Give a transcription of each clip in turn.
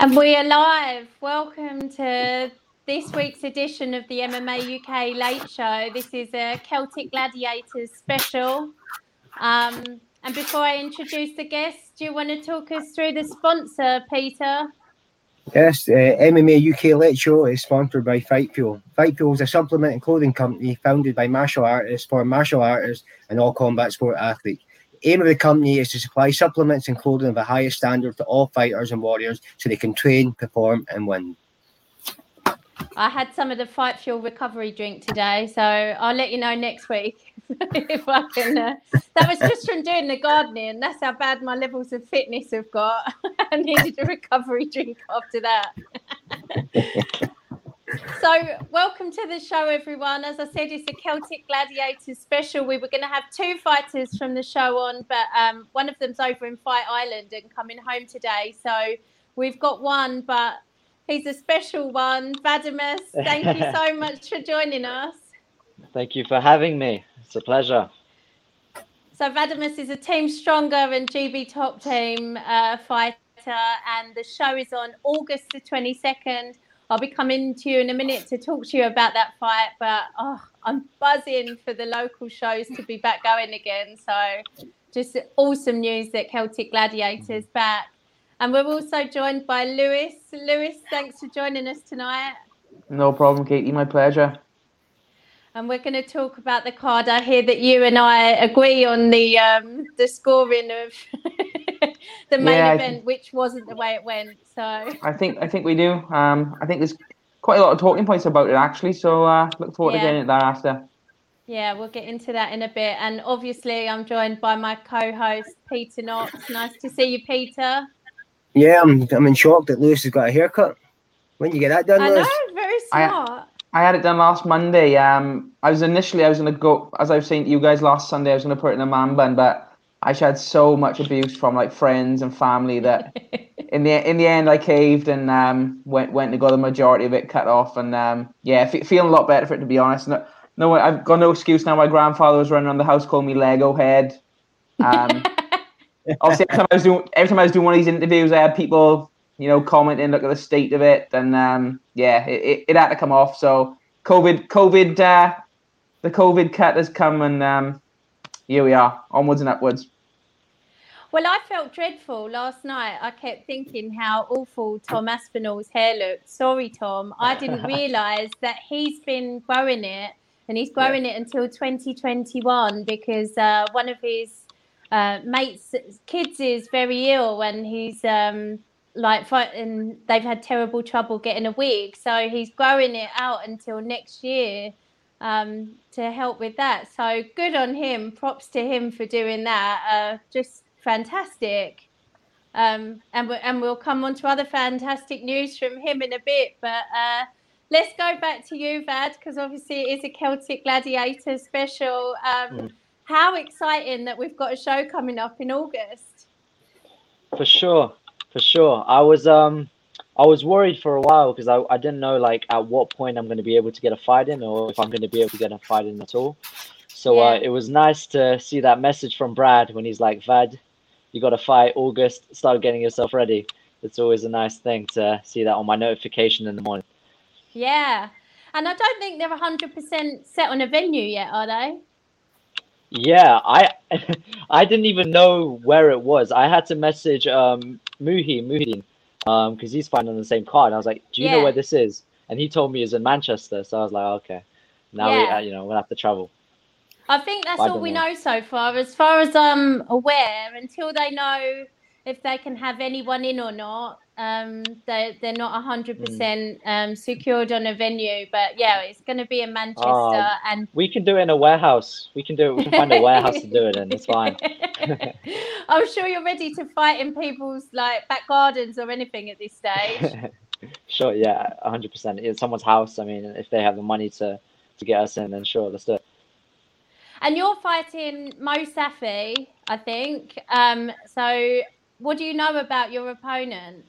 And we are live. Welcome to this week's edition of the MMA UK Late Show. This is a Celtic Gladiators special. Um, and before I introduce the guests, do you want to talk us through the sponsor, Peter? Yes, uh, MMA UK Late Show is sponsored by Fight Fuel. Fight Fuel is a supplement and clothing company founded by martial artists for martial artists and all combat sport athletes aim of the company is to supply supplements and clothing of the highest standard to all fighters and warriors so they can train, perform, and win. I had some of the Fight Fuel recovery drink today, so I'll let you know next week if I can. Uh, that was just from doing the gardening. That's how bad my levels of fitness have got. I needed a recovery drink after that. So, welcome to the show, everyone. As I said, it's a Celtic Gladiators special. We were going to have two fighters from the show on, but um, one of them's over in Fight Island and coming home today. So, we've got one, but he's a special one. Vadimus, thank you so much for joining us. Thank you for having me. It's a pleasure. So, Vadimus is a Team Stronger and GB Top Team uh, fighter, and the show is on August the 22nd I'll be coming to you in a minute to talk to you about that fight, but oh, I'm buzzing for the local shows to be back going again. So, just awesome news that Celtic Gladiators back. And we're also joined by Lewis. Lewis, thanks for joining us tonight. No problem, Katie. My pleasure. And we're going to talk about the card. I hear that you and I agree on the um, the scoring of the main yeah, event, th- which wasn't the way it went. So I think I think we do. Um, I think there's quite a lot of talking points about it actually. So uh, look forward yeah. to getting it there after. Yeah, we'll get into that in a bit. And obviously, I'm joined by my co-host Peter Knox. Nice to see you, Peter. Yeah, I'm. I'm in shock that Lewis has got a haircut. When did you get that done, I Lewis? know, very smart. I, I had it done last Monday. Um, I was initially I was gonna go as I was saying to you guys last Sunday. I was gonna put it in a man bun, but I had so much abuse from like friends and family that in the in the end I caved and um, went went to go the majority of it cut off and um, yeah f- feeling a lot better for it to be honest. No, no, I've got no excuse now. My grandfather was running around the house calling me Lego head. Um, obviously, every time I was doing every time I was doing one of these interviews, I had people you know commenting, look at the state of it, and um, yeah, it, it, it, had to come off. So COVID COVID uh, the COVID cut has come and um, here we are, onwards and upwards. Well, I felt dreadful last night. I kept thinking how awful Tom Aspinall's hair looked. Sorry, Tom. I didn't realise that he's been growing it and he's growing yeah. it until 2021 because uh, one of his uh, mates' kids is very ill and he's um, like, and they've had terrible trouble getting a wig. So he's growing it out until next year um, to help with that. So good on him. Props to him for doing that. Uh, just fantastic. Um, and, we, and we'll come on to other fantastic news from him in a bit. But uh, let's go back to you, Vad, because obviously it is a Celtic Gladiator special. Um, mm. How exciting that we've got a show coming up in August. For sure, for sure. I was um I was worried for a while because I, I didn't know like at what point I'm going to be able to get a fight in or if I'm going to be able to get a fight in at all. So uh, yeah. uh, it was nice to see that message from Brad when he's like, Vad, you got to fight August, start getting yourself ready. It's always a nice thing to see that on my notification in the morning. Yeah. And I don't think they're 100% set on a venue yet, are they? Yeah, I I didn't even know where it was. I had to message um Muhi Muhideen um, because he's finding the same card. I was like, "Do you yeah. know where this is?" And he told me it's in Manchester. So I was like, "Okay, now yeah. we, uh, you know, we'll have to travel." I think that's all we know. know so far. As far as I'm aware, until they know if they can have anyone in or not, um, they they're not hundred mm. percent um secured on a venue. But yeah, it's going to be in Manchester, uh, and we can do it in a warehouse. We can do it. We can find a warehouse to do it in. It's fine. I'm sure you're ready to fight in people's like back gardens or anything at this stage. sure. Yeah, hundred percent. It's someone's house. I mean, if they have the money to to get us in, then sure, let's do it. And you're fighting Mo Safi, I think. Um, so, what do you know about your opponent?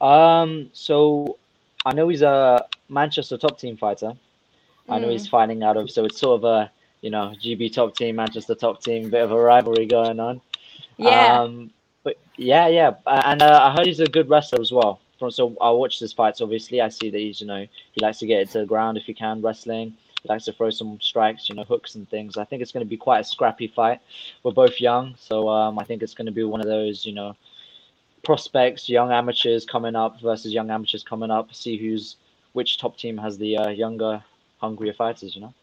Um, so I know he's a Manchester top team fighter. I know he's mm. fighting out of so it's sort of a you know GB top team, Manchester top team, bit of a rivalry going on. Yeah. Um, But yeah, yeah, and uh, I heard he's a good wrestler as well. From so I watched his fights. Obviously, I see that he's you know he likes to get it to the ground if he can wrestling. He likes to throw some strikes, you know, hooks and things. I think it's going to be quite a scrappy fight. We're both young, so um, I think it's going to be one of those, you know, prospects, young amateurs coming up versus young amateurs coming up. See who's which top team has the uh, younger, hungrier fighters. You know.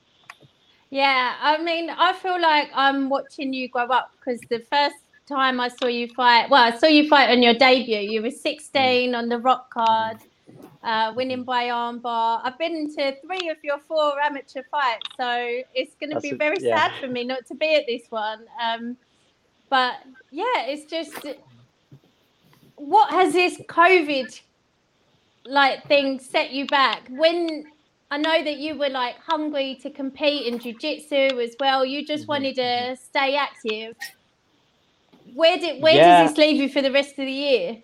Yeah, I mean, I feel like I'm watching you grow up because the first time I saw you fight, well, I saw you fight on your debut. You were 16 on the Rock card, uh, winning by armbar. I've been to three of your four amateur fights, so it's going to be a- very yeah. sad for me not to be at this one. Um, but yeah, it's just what has this COVID like thing set you back? When I know that you were like hungry to compete in jiu-jitsu as well. You just Mhm, wanted to stay active. Where did where Yeah. does this leave you for the rest of the year?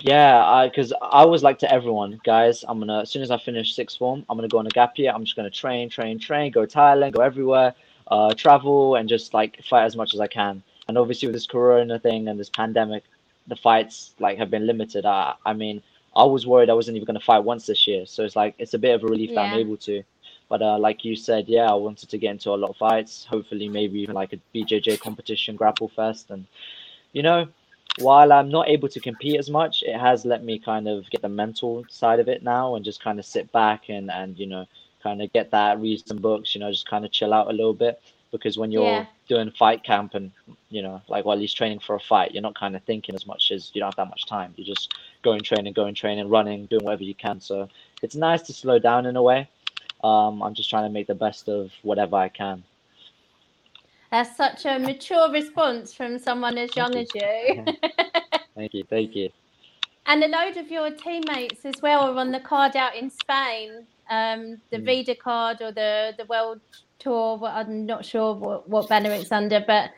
Yeah, because I, was like to everyone, guys, I'm gonna as soon as I finish sixth form, I'm gonna go on a gap year. I'm just gonna train, train, train, go Thailand, go everywhere, uh, travel, and just like fight as much as I can. And obviously with this Corona thing and this pandemic, the fights like have been limited. I, I mean, I was worried I wasn't even gonna fight once this year, so it's like it's a bit of a relief that I'm able to. But uh, like you said, yeah, I wanted to get into a lot of fights. Hopefully, maybe even like a BJJ competition, Grapple Fest, and you know, while I'm not able to compete as much, it has let me kind of get the mental side of it now and just kind of sit back and and you know kind of get that read some books, you know, just kind of chill out a little bit because when you're Yeah. doing fight camp and you know like while he's training for a fight, you're not kind of thinking as much as you don't have that much time. You're just going training, going training, running, doing whatever you can. So it's nice to slow down in a way. Um, I'm just trying to make the best of whatever I can. That's such a mature response from someone as young as you. Thank you, thank you. and a load of your teammates as well are on the card out in Spain, um, the Mm. Vida card or the the World Tour. I'm not sure what, what banner it's under, but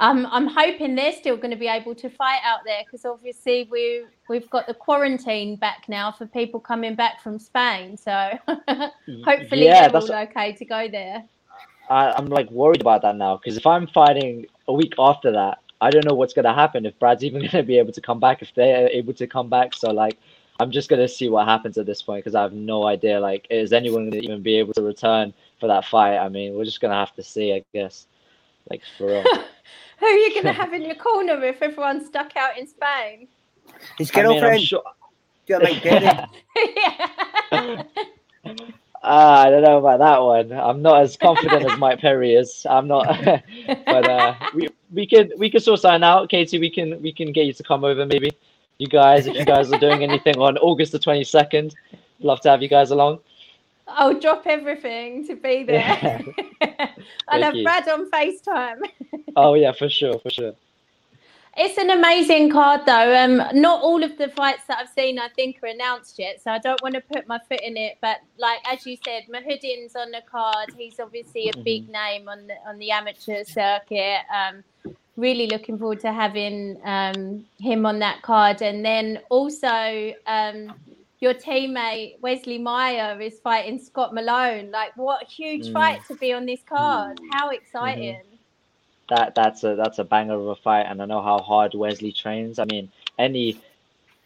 um, I'm hoping they're still going to be able to fight out there because obviously we we've got the quarantine back now for people coming back from Spain. So hopefully yeah, they're all okay to go there. I, I'm like worried about that now because if I'm fighting a week after that, I don't know what's gonna happen if Brad's even gonna be able to come back if they're able to come back. So like, I'm just gonna see what happens at this point because I have no idea. Like, is anyone gonna even be able to return for that fight? I mean, we're just gonna have to see, I guess. Like for real. Who are you going to have in your corner if everyone's stuck out in Spain? His I mean, I'm girlfriend, sure. do you like Perry? yeah. Ah, I don't know about that one. I'm not as confident as Mike Perry is. I'm not, but uh, we we can we can sort something out, Katie. We can we can get you to come over maybe. You guys, if you guys are doing anything on August the 22nd, love to have you guys along. I'll drop everything to be there. I'll have you. Brad on FaceTime. Oh yeah, for sure, for sure. It's an amazing card, though. Um, not all of the fights that I've seen, I think, are announced yet, so I don't want to put my foot in it. But like as you said, Mahudin's on the card. He's obviously a big name on the on the amateur circuit. Um, really looking forward to having um, him on that card, and then also um, your teammate Wesley Meyer is fighting Scott Malone. Like, what a huge Mm. fight to be on this card! How exciting! That that's a that's a banger of a fight, and I know how hard Wesley trains. I mean, any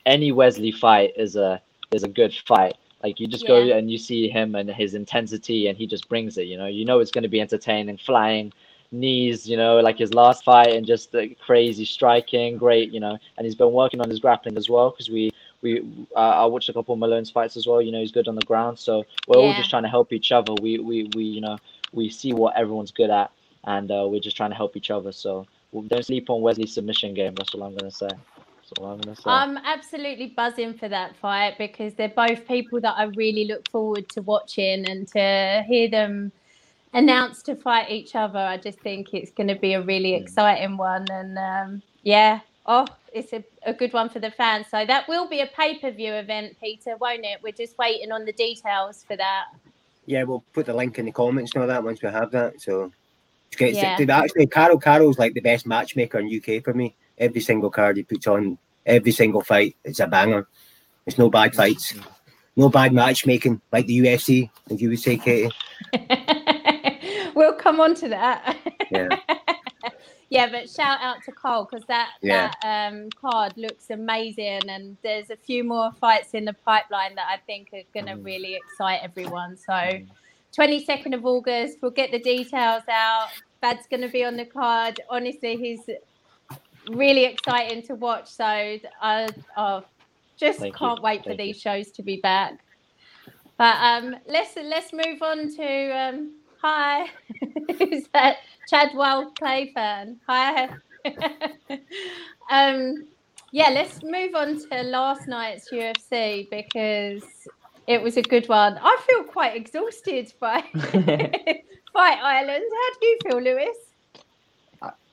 any Wesley fight is a is a good fight. Like you just go and you see him and his intensity, and he just brings it. You know, you know it's going to be entertaining, flying knees. You know, like his last fight, and just the crazy striking, great. You know, and he's been working on his grappling as well because we we uh, I watched a couple of Malone's fights as well. You know, he's good on the ground, so we're all just trying to help each other. We we we you know we see what everyone's good at and uh, we're just trying to help each other. So don't sleep on Wesley's submission game. That's all I'm gonna say. That's all I'm gonna say. I'm absolutely buzzing for that fight because they're both people that I really look forward to watching and to hear them announce to fight each other. I just think it's going to be a really Mm. exciting one. And um, yeah, oh, it's a, a good one for the fans. So that will be a pay per view event, Peter, won't it? We're just waiting on the details for that. Yeah, we'll put the link in the comments and all that once we have that. So it's great. Yeah. To- Actually, Carol Carroll's like the best matchmaker in UK for me. Every single card he puts on, every single fight, it's a banger. It's no bad fights, no bad matchmaking like the UFC, as you would say, Katie. we'll come on to that. Yeah. yeah, but shout out to Cole because that Yeah. that um, card looks amazing, and there's a few more fights in the pipeline that I think are going to Mm. really excite everyone. So, 22nd of August, we'll get the details out. Vad's going to be on the card. Honestly, he's really exciting to watch. So, I oh, just Thank can't wait for Thank you. these shows to be back. But um, let's let's move on to um, hi, who's that? Chadwell Clay fan. Hi. um, yeah, let's move on to last night's UFC because it was a good one. I feel quite exhausted by Fight Island. How do you feel, Lewis?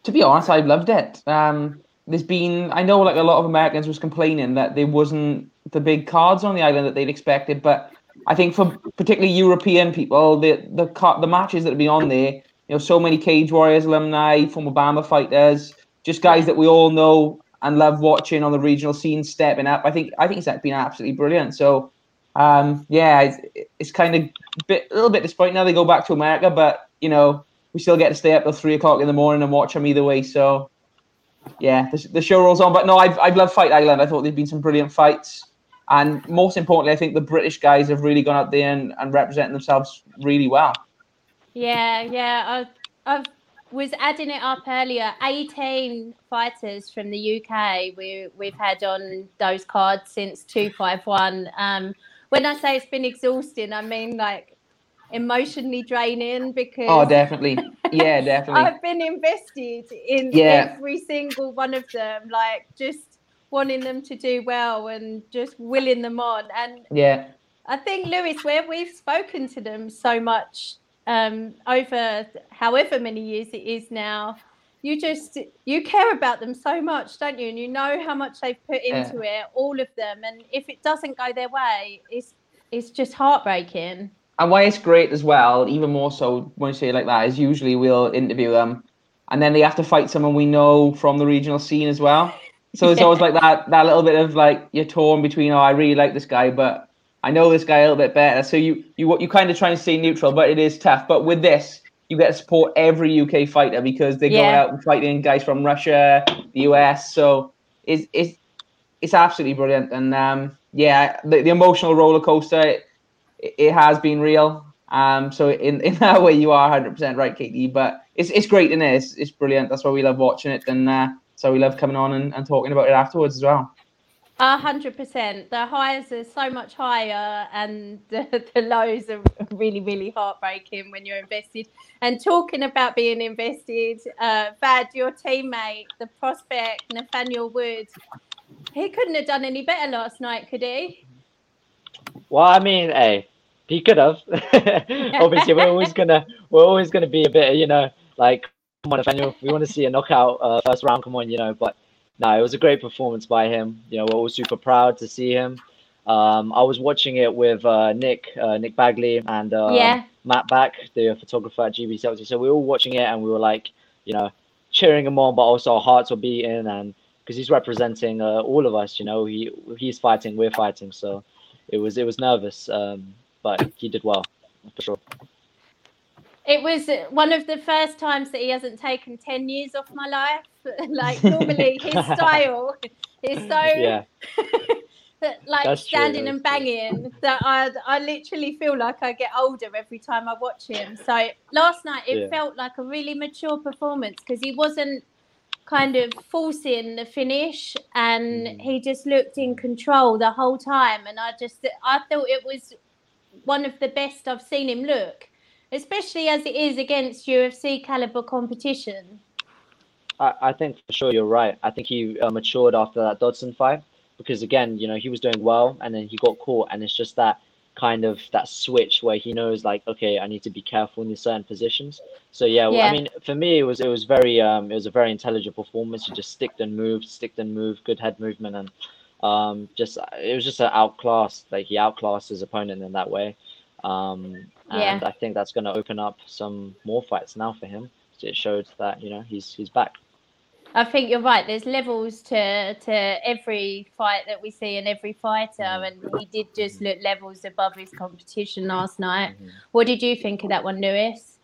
to be honest, I've loved it. Um, there's been, I know, like a lot of Americans was complaining that there wasn't the big cards on the island that they'd expected, but I think for particularly European people, the the the matches that have been on there, you know, so many Cage Warriors alumni, former BAMMA fighters, just guys that we all know and love watching on the regional scene stepping up. I think I think it's been absolutely brilliant. So, um, yeah, it's, it's kind of bit, a little bit disappointing now they go back to America, but you know, we still get to stay up till three o'clock in the morning and watch them either way. So, yeah, the, the show rolls on. But no, I've I've loved Fight Island. I thought there've been some brilliant fights, and most importantly, I think the British guys have really gone out there and, and represented themselves really well. Yeah, yeah. I I was adding it up earlier. 18 fighters from the UK we we've had on those cards since 251. Um, when I say it's been exhausting, I mean like emotionally draining because Oh, definitely. Yeah, definitely. I've been invested in Yeah. every single one of them, like just wanting them to do well and just willing them on. And Yeah, I think Lewis, where we've spoken to them so much um, over however many years it is now, you just you care about them so much, don't you? And you know how much they've put Yeah. into it, all of them. And if it doesn't go their way, it's it's just heartbreaking. and why it's great as well, even more so when you say it like that, is usually we'll interview them, and then they have to fight someone we know from the regional scene as well. So it's Yeah. always like that that little bit of like you're torn between oh I really like this guy, but I know this guy a little bit better. So you you you kind of try and stay neutral, but it is tough. But with this, you get to support every UK fighter because they're going out and fighting guys from Russia, the US. So it's it's it's absolutely brilliant. And um, yeah, the, the emotional roller coaster it, it has been real. Um, so in, in that way, you are 100% right, Katie. But it's it's great, is it? It's, it's brilliant. That's why we love watching it, and uh, so we love coming on and, and talking about it afterwards as well. A hundred percent. The highs are so much higher, and the, the lows are really, really heartbreaking when you're invested. And talking about being invested, uh, Vad, your teammate, the prospect Nathaniel Wood, he couldn't have done any better last night, could he? Well, I mean, hey, he could have. Obviously, we're always gonna we're always gonna be a bit, you know, like come on, Nathaniel, we want to see a knockout uh, first round. Come on, you know. But no, it was a great performance by him. You know, we're all super proud to see him. Um, I was watching it with uh, Nick, uh, Nick Bagley, and uh, yeah, Matt Back, the photographer at GB Celtics. So we were all watching it and we were like, you know, cheering him on, but also our hearts were beating, and because he's representing uh, all of us, you know, he he's fighting, we're fighting, so it was it was nervous, um, but he did well for sure. It was one of the first times that he hasn't taken ten years off my life. like normally, his style is so Yeah, like That's standing that's and true. banging that I I literally feel like I get older every time I watch him. So last night it Yeah. felt like a really mature performance because he wasn't kind of forcing the finish and Mm. he just looked in control the whole time and I just I thought it was one of the best I've seen him look especially as it is against UFC caliber competition. I, I think for sure you're right. I think he uh, matured after that Dodson fight because again, you know, he was doing well and then he got caught, and it's just that kind of that switch where he knows like, okay, I need to be careful in these certain positions. So yeah, well, Yeah. I mean, for me, it was it was very um it was a very intelligent performance. He just sticked and moved, sticked and moved, good head movement, and um just it was just an outclass. Like he outclassed his opponent in that way. Um, Yeah. and I think that's going to open up some more fights now for him. It showed that you know he's he's back. I think you're right. There's levels to to every fight that we see and every fighter, and he did just look levels above his competition last night. Mhm. What did you think of that one, Lewis?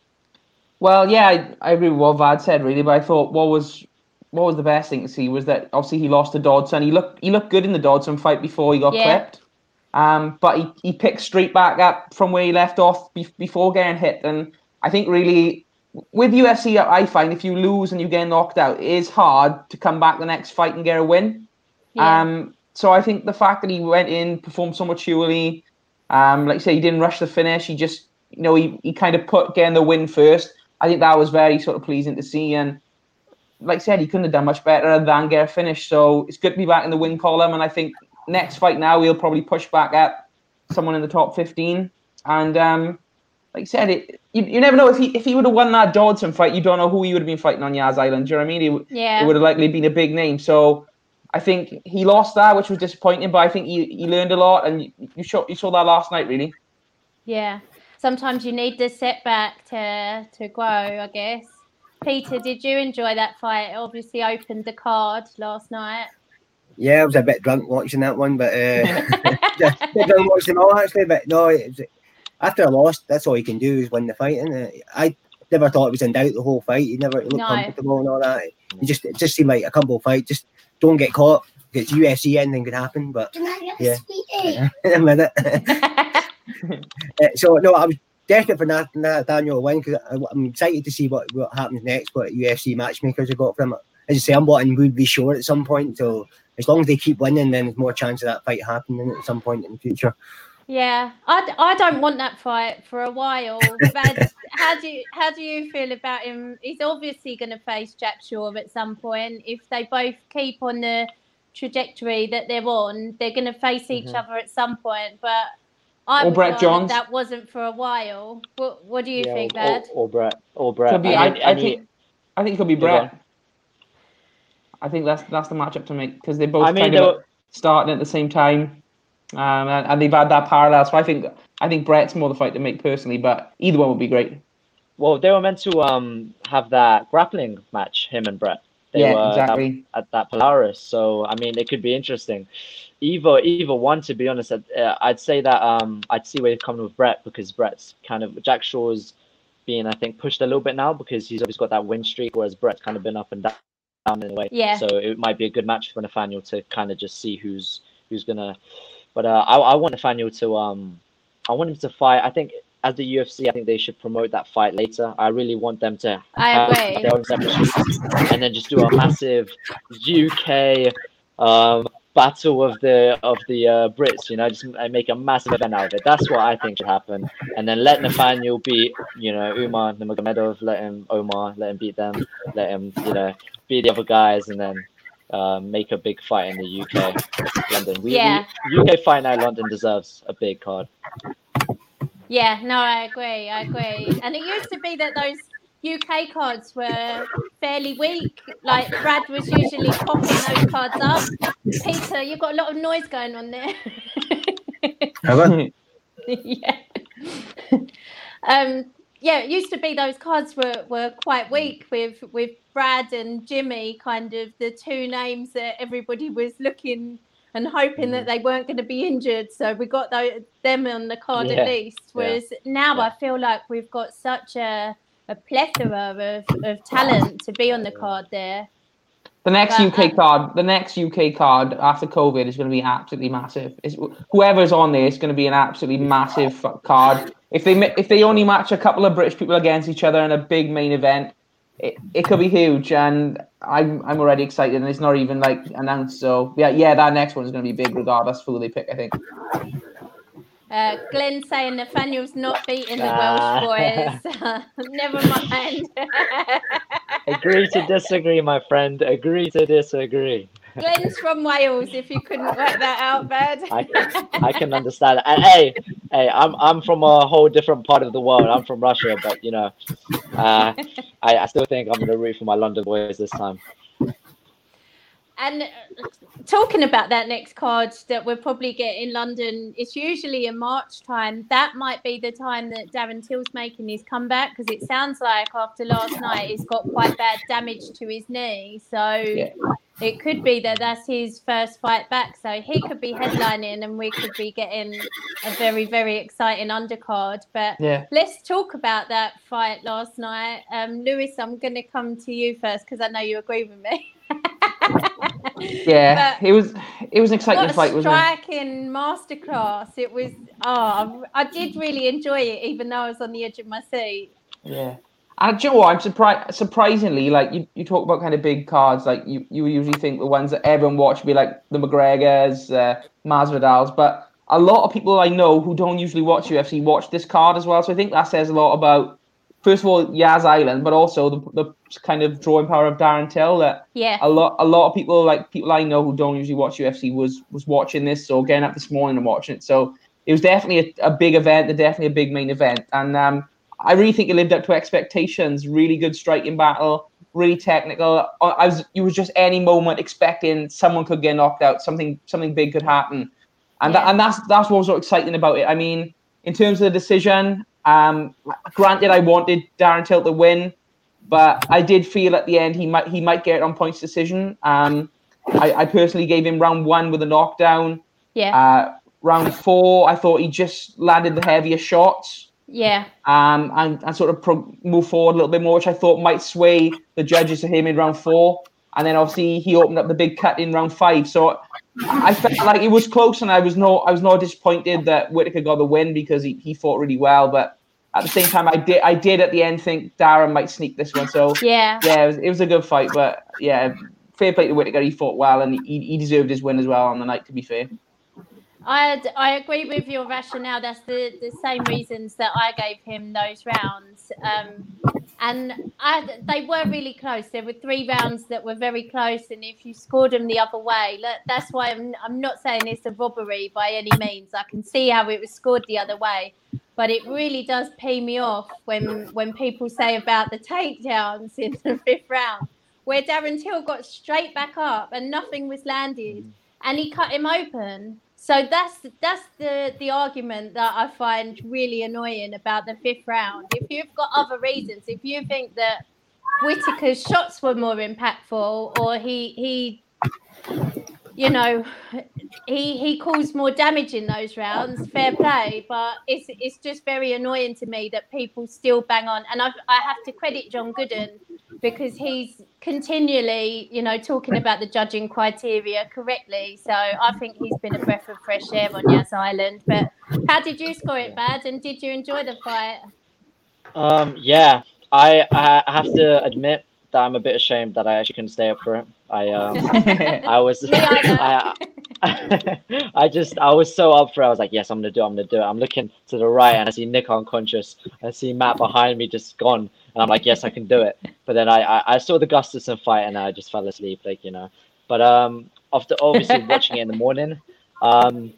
Well, yeah, I, I agree with what Vad said really, but I thought what was what was the best thing to see was that obviously he lost to Dodson. He looked he looked good in the Dodson fight before he got Yeah. clipped. Um, but he, he picked straight back up from where he left off be- before getting hit. And I think really with UFC, I find if you lose and you get knocked out, it is hard to come back the next fight and get a win. Yeah. Um, so I think the fact that he went in, performed so maturely, um, like I say, he didn't rush the finish. He just, you know, he, he kind of put getting the win first. I think that was very sort of pleasing to see. And like I said, he couldn't have done much better than get a finish. So it's good to be back in the win column. And I think next fight now he'll probably push back at someone in the top 15. And um, like I said, it, you, you never know if he if he would have won that Dodson fight, you don't know who he would have been fighting on Yas Island. Do you know what I mean? W- yeah. it would have likely been a big name. So I think he lost that, which was disappointing. But I think he, he learned a lot, and you, you saw you saw that last night, really. Yeah. Sometimes you need the setback to to grow, I guess. Peter, did you enjoy that fight? It obviously opened the card last night. Yeah, I was a bit drunk watching that one, but uh, I didn't watch them all actually. But no, it was, after I lost, that's all you can do is win the fight. And I never thought it was in doubt the whole fight. You never looked No. comfortable and all that. You just it just seemed like a comfortable fight. Just don't get caught. It's UFC, anything could happen. But Can I get Yeah. a in a minute. Uh, so no, I was desperate for Nath- Nathaniel to win because I'm excited to see what, what happens next. What UFC matchmakers have got from it. As I say, I'm wanting Would be sure at some point. So as long as they keep winning, then there's more chance of that fight happening at some point in the future. yeah, I, I don't want that fight for a while. But how do you how do you feel about him? He's obviously going to face Jack Shaw at some point. If they both keep on the trajectory that they're on, they're going to face each Mhm. other at some point. But I Or Brett Johns. that wasn't for a while. What What do you Yeah, think, or, Dad? or, or Brett, or Brett. Could be, I I, mean, I think I think it could be Yeah, Brett. I think that's that's the matchup to make because they both I mean, kind of were- starting at the same time, um, and, and they've had that parallel. So I think I think Brett's more the fight to make personally, but either one would be great. well, they were meant to um have that grappling match, him and Brett. They yeah, were exactly. at that Polaris. So I mean, it could be interesting. Either either one, to be honest, I'd, uh, I'd say that um I'd see where coming with Brett because Brett's kind of Jack Shaw's being I think pushed a little bit now because he's always got that win streak, whereas Brett's kind of been up and down in a way. Yeah. So it might be a good match for Nathaniel to kind of just see who's who's gonna. But uh, I I want Nathaniel to um I want him to fight. I think as the UFC, I think they should promote that fight later. I really want them to I have agree. their own separate and then just do a massive UK um, battle of the of the uh, Brits. You know, just make a massive event out of it. That's what I think should happen. And then let Nathaniel beat you know Umar Nurmagomedov. Let him Omar. Let him beat them. Let him you know beat the other guys, and then. Uh, make a big fight in the UK, London. We, Yeah. we, UK Fight Night London deserves a big card. Yeah, no, I agree. I agree. And it used to be that those UK cards were fairly weak. Like Brad was usually popping those cards up. Peter, you've got a lot of noise going on there. Have I? yeah. um, yeah, it used to be those cards were, were quite weak with with Brad and Jimmy, kind of the two names that everybody was looking and hoping that they weren't going to be injured. So we got those, them on the card Yeah, at least. Whereas now yeah. I feel like we've got such a a plethora of, of talent to be on the card there. The next But, UK um, card, the next UK card after COVID is going to be absolutely massive. It's, whoever's on there is going to be an absolutely massive card. If they if they only match a couple of British people against each other in a big main event, it, it could be huge. And I'm I'm already excited, and it's not even like announced. So yeah, yeah, that next one is going to be big, regardless of who they pick. I think. Uh, Glenn saying Nathaniel's not beating the Ah. Welsh boys. Never mind. Agree to disagree, my friend. Agree to disagree. Glenn's from Wales. If you couldn't work that out, bud. I, I can understand. And hey, hey, I'm I'm from a whole different part of the world. I'm from Russia, but you know, uh, I, I still think I'm gonna root for my London boys this time. And uh, talking about that next card that we'll probably get in London, it's usually in March time. That might be the time that Darren Till's making his comeback because it sounds like after last night he's got quite bad damage to his knee. So Yeah. it could be that that's his first fight back. So he could be headlining, and we could be getting a very, very exciting undercard. But Yeah. let's talk about that fight last night. Um, Lewis, I'm going to come to you first because I know you agree with me. Yeah, But it was it was an exciting fight, wasn't it? striking masterclass! It was. Oh, I did really enjoy it, even though I was on the edge of my seat. Yeah. And do you know what? I'm surprised. Surprisingly, like you, you talk about kind of big cards, like you, you usually think the ones that everyone watch would be like the McGregors, uh, Masvidal's, but a lot of people I know who don't usually watch UFC watch this card as well. So I think that says a lot about, first of all, Yas Island, but also the, the kind of drawing power of Darren Till. That Yeah, a lot, a lot of people, like people I know who don't usually watch UFC, was was watching this or getting up this morning and watching it. So it was definitely a, a big event, definitely a big main event, and um, I really think it lived up to expectations. Really good striking battle, really technical. I was, you was just any moment expecting someone could get knocked out, something something big could happen, and that, and that's that's what was so exciting about it. I mean, in terms of the decision, um, granted, I wanted Darren Till to win, but I did feel at the end he might he might get it on points decision. Um, I, I personally gave him round one with a knockdown. yeah, Uh, round four, I thought he just landed the heavier shots yeah, um, and, and sort of pro- move forward a little bit more, which I thought might sway the judges to him in round four. And then obviously he opened up the big cut in round five. So I felt like it was close, and I was not I was not disappointed that Whittaker got the win because he, he fought really well. But at the same time, I did I did at the end think Darren might sneak this one. So yeah. yeah, it was, it was a good fight. But yeah, fair play to Whittaker. He fought well, and he, he deserved his win as well on the night. To be fair. I I agree with your rationale. That's the, the same reasons that I gave him those rounds. Um, and I, they were really close. There were three rounds that were very close, and if you scored them the other way, look, that's why I'm I'm not saying it's a robbery by any means. I can see how it was scored the other way, but it really does pee me off when when people say about the takedowns in the fifth round, where Darren Till got straight back up and nothing was landed, mm. and he cut him open. So that's that's the the argument that I find really annoying about the fifth round. If you've got other reasons, if you think that Whittaker's shots were more impactful, or he he, you know, he he caused more damage in those rounds, fair play. But it's it's just very annoying to me that people still bang on, and I I have to credit John Gooden because he's continually, you know, talking about the judging criteria correctly. So I think he's been a breath of fresh air on Yas Island. But how did you score it, Vad? And did you enjoy the fight? Um, yeah, I I have to admit that I'm a bit ashamed that I actually couldn't stay up for it. I um I was Me. I, I just I was so up for it. I was like, yes, I'm gonna do it. I'm gonna do it. I'm looking to the right and I see Nick unconscious. I see Matt behind me just gone, and I'm like, yes, I can do it. But then I I, I saw the Gustafsson fight and I just fell asleep, like you know. But um, after obviously watching it in the morning, um,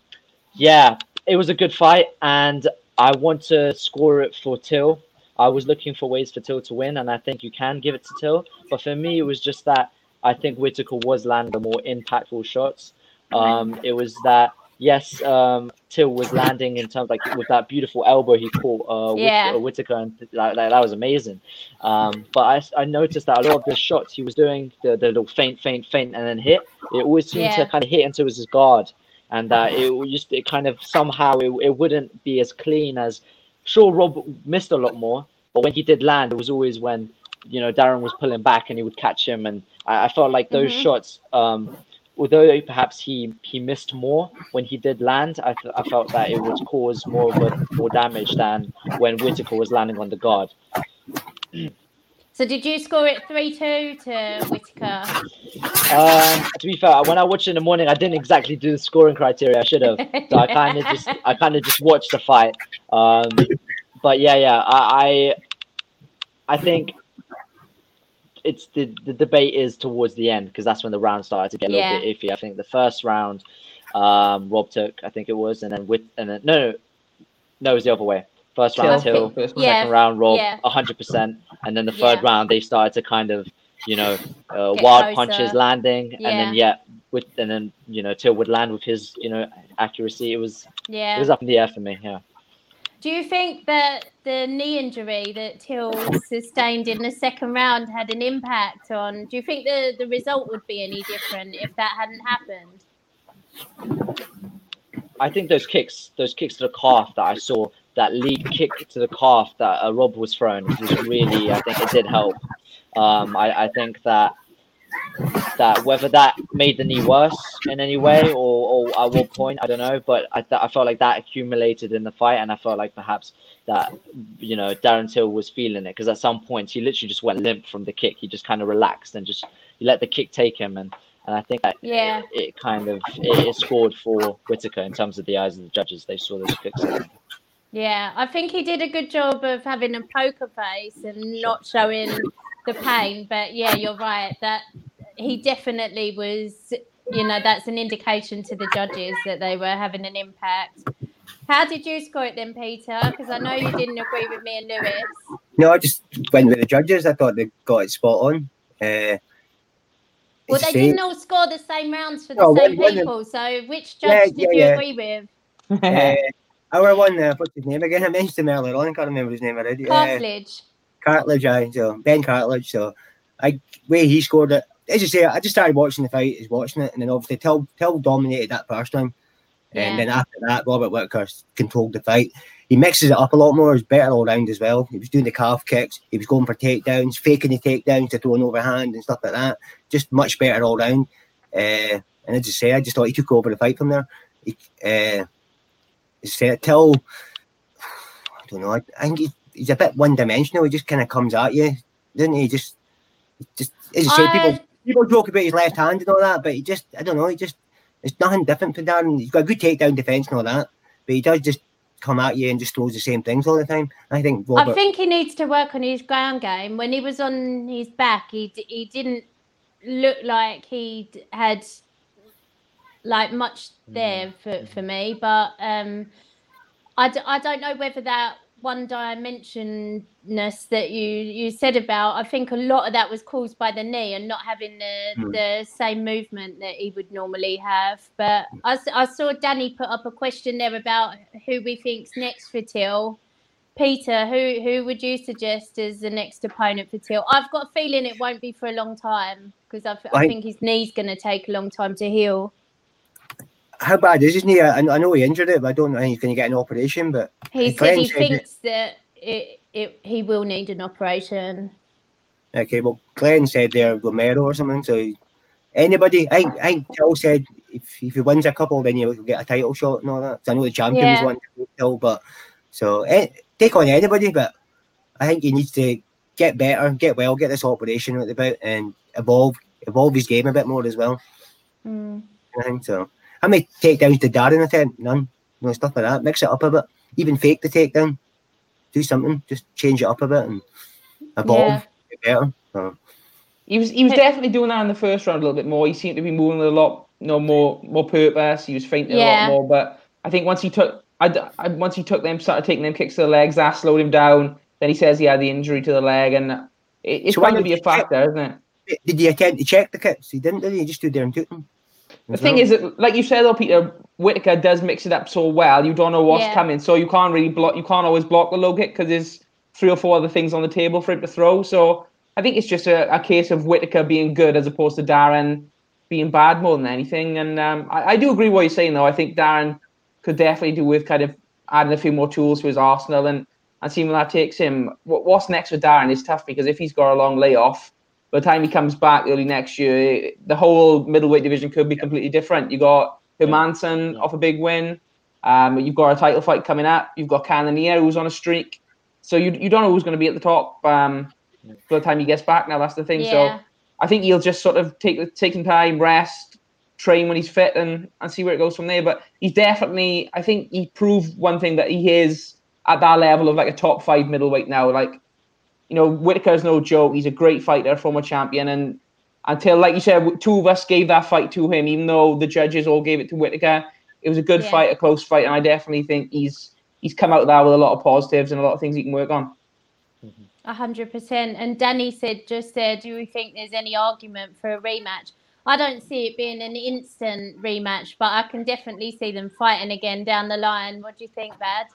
yeah, it was a good fight, and I want to score it for Till. I was looking for ways for Till to win, and I think you can give it to Till. But for me, it was just that I think Whittaker was landing the more impactful shots. Um, it was that yes, um, Till was landing in terms of like with that beautiful elbow he caught uh, Yeah. uh, Whittaker, and like, like, that was amazing. Um, but I, I noticed that a lot of the shots he was doing the, the little faint, faint, faint, and then hit. It always seemed Yeah. to kind of hit into his guard, and uh, it just it kind of somehow it, it wouldn't be as clean as. Sure, Rob missed a lot more, but when he did land, it was always when you know Darren was pulling back and he would catch him, and I, I felt like those Mhm. shots. Um, although perhaps he he missed more when he did land, I, th- I felt that it would cause more of a, more damage than when Whittaker was landing on the guard. So did you score it three two to Whittaker? Um, to be fair, when I watched it in the morning, I didn't exactly do the scoring criteria. I should have. So I kind of just I kind of just watched the fight. Um, but yeah, yeah, I I, I think it's the the debate is towards the end because that's when the round started to get a little Yeah. bit iffy. I think the first round, um, Rob took, I think it was, and then with and then no, no, no, it was the other way. First round Till. Till, First Yeah. second round Rob, Yeah. hundred percent, and then the third Yeah. round they started to kind of, you know, uh, wild closer. punches landing, and then Yeah. yeah, with and then you know Till would land with his you know accuracy. It was yeah, it was up in the air for me. Yeah. Do you think that the knee injury that Till sustained in the second round had an impact on? Do you think the, the result would be any different if that hadn't happened? I think those kicks, those kicks to the calf that I saw, that lead kick to the calf that uh, Rob was thrown, was really, I think it did help. Um, I, I think that that whether that made the knee worse in any way or, or at what point I don't know, but I, th- I felt like that accumulated in the fight, and I felt like perhaps that you know Darren Till was feeling it because at some points he literally just went limp from the kick. He just kind of relaxed and just he let the kick take him, and and I think that yeah, it, it kind of it, it, scored for Whittaker in terms of the eyes of the judges. They saw those kicks. Yeah, I think he did a good job of having a poker face and not showing the pain. But yeah, you're right that he definitely was. You know, that's an indication to the judges that they were having an impact. How did you score it then, Peter? Because I know you didn't agree with me and Lewis. No, I just went with the judges. I thought they got it spot on. Uh, well, they didn't all score the same rounds for the same one, people. One, so, which judge yeah, did yeah, you yeah. agree with? uh, our one, uh, what's his name again? I mentioned him earlier on. I can't remember his name already. Cartlidge. Uh, Cartlidge, I so Ben Cartlidge. So, I way he scored it as you say, I just started watching the fight, is watching it, and then obviously Till Till dominated that first time. Yeah. And then after that, Robert Whittaker controlled the fight. He mixes it up a lot more. He's better all round as well. He was doing the calf kicks. He was going for takedowns, faking the takedowns to throw an overhand and stuff like that. Just much better all round. Uh, and as I say, I just thought he took over the fight from there. He, uh, said Till, I don't know. I, I think he's, he's a bit one dimensional. He just kind of comes at you, doesn't he? Just, just as you say, people people joke about his left hand and all that, but he just, I don't know, he just, it's nothing different for Darren. He's got a good takedown defense and all that, but he does just come at you and just throws the same things all the time. I think. Robert, I think he needs to work on his ground game. When he was on his back, he he didn't look like he had like much there for, for me, but um, I d- I don't know whether that one dimensionness that you you said about i think a lot of that was caused by the knee and not having the mm. the same movement that he would normally have. But I, I saw danny put up a question there about who we think's next for till. Peter who who would you suggest as the next opponent for till? I've got a feeling it won't be for a long time because I, I think his knee's going to take a long time to heal how bad is his knee? I, I know he injured it, but I don't know he's going to get an operation. But he said he thinks that it, it, he will need an operation. Okay, well, Glenn said there Romero or something. So anybody, I I think Till said if, if he wins a couple, then he'll get a title shot and all that. So I know the champions yeah. want Till, but so eh, take on anybody. But I think he needs to get better, get well, get this operation out about, and evolve evolve his game a bit more as well. Mm. I think so. How many takedowns did Darren attempt? None. No stuff like that. Mix it up a bit. Even fake the takedown. Do something. Just change it up a bit and evolve. Yeah. better. So. He was he was definitely doing that in the first round a little bit more. He seemed to be moving a lot, you know, more more purpose. He was fainting yeah. a lot more. But I think once he took, I, I once he took them, started taking them kicks to the legs, that slowed him down. Then he says he had the injury to the leg, and it, it's so going to be a factor, check, isn't it? Did he attempt to check the kicks? He didn't, did he? He just stood there and took them. The thing is, that, like you said, though, Peter Whittaker does mix it up so well. You don't know what's yeah. coming, so you can't really block. You can't always block the low kick because there's three or four other things on the table for him to throw. So I think it's just a, a case of Whittaker being good as opposed to Darren being bad more than anything. And um, I, I, do agree what you're saying, though. I think Darren could definitely do with kind of adding a few more tools to his arsenal and and seeing where that takes him. What, what's next for Darren is tough because if he's got a long layoff by the time he comes back early next year, the whole middleweight division could be completely different. You got Hermansson yeah. off a big win. Um, you've got a title fight coming up. You've got Cannonier who's on a streak. So you you don't know who's going to be at the top um, by the time he gets back. Now that's the thing. Yeah. So I think he'll just sort of take take some time, rest, train when he's fit, and and see where it goes from there. But he's definitely, I think he proved one thing that he is at that level of like a top five middleweight now. Like you know, Whittaker's no joke. He's a great fighter, former champion, and until, like you said, two of us gave that fight to him, even though the judges all gave it to Whittaker. It was a good yeah. fight, a close fight, and I definitely think he's he's come out there with a lot of positives and a lot of things he can work on. A hundred percent. And Danny said just there, do we think there's any argument for a rematch? I don't see it being an instant rematch, but I can definitely see them fighting again down the line. What do you think, Vad?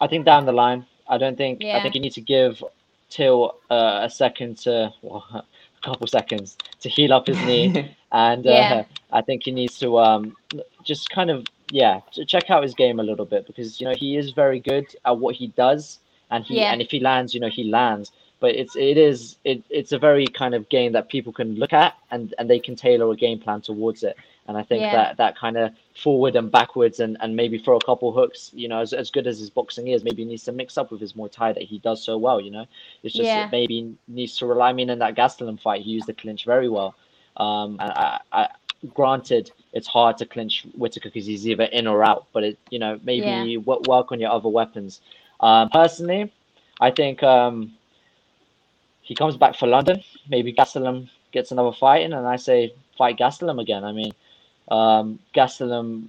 I think down the line. I don't think. I think you need to give Till uh, a second to, well, a couple seconds to heal up his knee, and uh, I think he needs to um just kind of yeah to check out his game a little bit because you know he is very good at what he does, and he Yeah. and if he lands, you know he lands. But it's it is it, it's a very kind of game that people can look at and and they can tailor a game plan towards it. And I think Yeah. that that kind of forward and backwards and, and maybe throw a couple hooks, you know, as, as good as his boxing is, maybe he needs to mix up with his Muay Thai that he does so well, you know. It's just Yeah. maybe needs to rely. I mean, in that Gastelum fight, he used the clinch very well. Um, and I, I, granted, it's hard to clinch Whittaker because he's either in or out, but it, you know, maybe Yeah. work on your other weapons. Um, personally, I think um, he comes back for London. Maybe Gastelum gets another fight in, and I say fight Gastelum again. I mean, um, Gastelum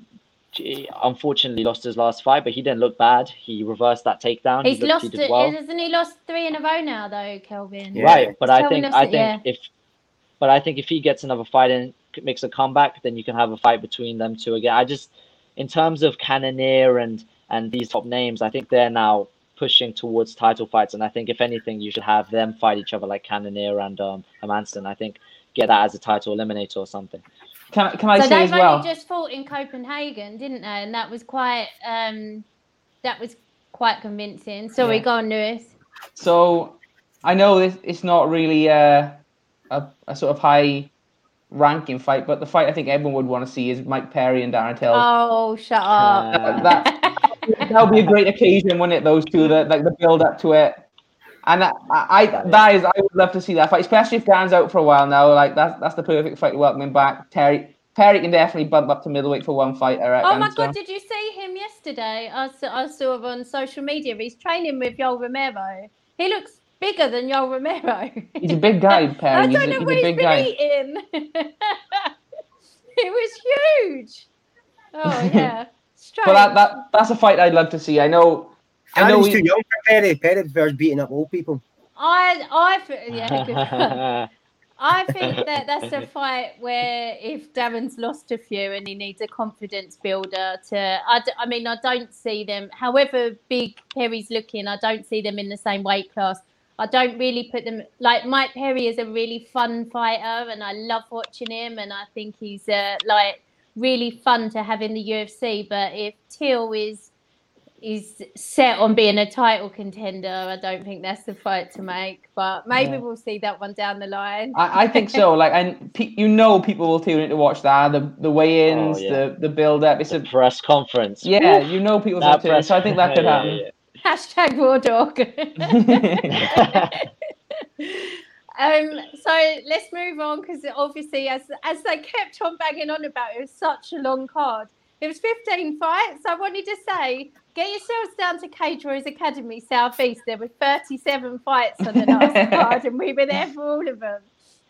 unfortunately lost his last fight, but he didn't look bad. He reversed that takedown. He's he looked, lost. he it, well. Hasn't he lost three in a row now, though, Kelvin? Yeah. Right, but I think I that- think yeah. if, but I think if he gets another fight and makes a comeback, then you can have a fight between them two again. I just, in terms of Cannonier and and these top names, I think they're now pushing towards title fights, and I think if anything, you should have them fight each other like Cannonier and um Hermansson. I think get that as a title eliminator or something. Can, can I so say they've as well? only just fought in Copenhagen, didn't they? And that was quite. Um, that was quite convincing. Sorry, Yeah. go on, Lewis. So I know this it's not really a, a a sort of high ranking fight, but the fight I think everyone would want to see is Mike Perry and Darren Till. Oh, shut up. Uh, that that would be a great occasion, wouldn't it? Those two, the like the build up to it, and I, I that is I would love to see that fight, especially if Darren's out for a while now. Like that's that's the perfect fight to welcome him back. Terry Perry can definitely bump up to middleweight for one fight. I reckon. Oh my so. god, did you see him yesterday? I saw, I saw him on social media. He's training with Yoel Romero. He looks bigger than Yoel Romero. He's a big guy, Perry. I He's don't a, know he's what a he's big been guy. eating. it was huge. Oh yeah, straight. But that, that that's a fight I'd love to see. I know. I know. Darren's too young for Perry. Perry prefers beating up old people. I I yeah. I think that that's a fight where if Darren's lost a few and he needs a confidence builder to, I, d- I mean, I don't see them, however big Perry's looking, I don't see them in the same weight class. I don't really put them, like Mike Perry is a really fun fighter and I love watching him and I think he's uh, like really fun to have in the UFC. But if Till is, is set on being a title contender, I don't think that's the fight to make. But maybe Yeah. we'll see that one down the line. I, I think so. Like, and pe- you know, people will tune in to watch that. The the weigh-ins, Oh, yeah. the the build-up. It's the a press conference. yeah. You know, people will That tune in. So I think that could yeah, happen. yeah, Hashtag Raw Dog. um, so let's move on because obviously, as as they kept on banging on about it, it was such a long card. It was 15 fights. I wanted to say, get yourselves down to Cage Warriors Academy Southeast. There were 37 fights on the last card, and we were there for all of them.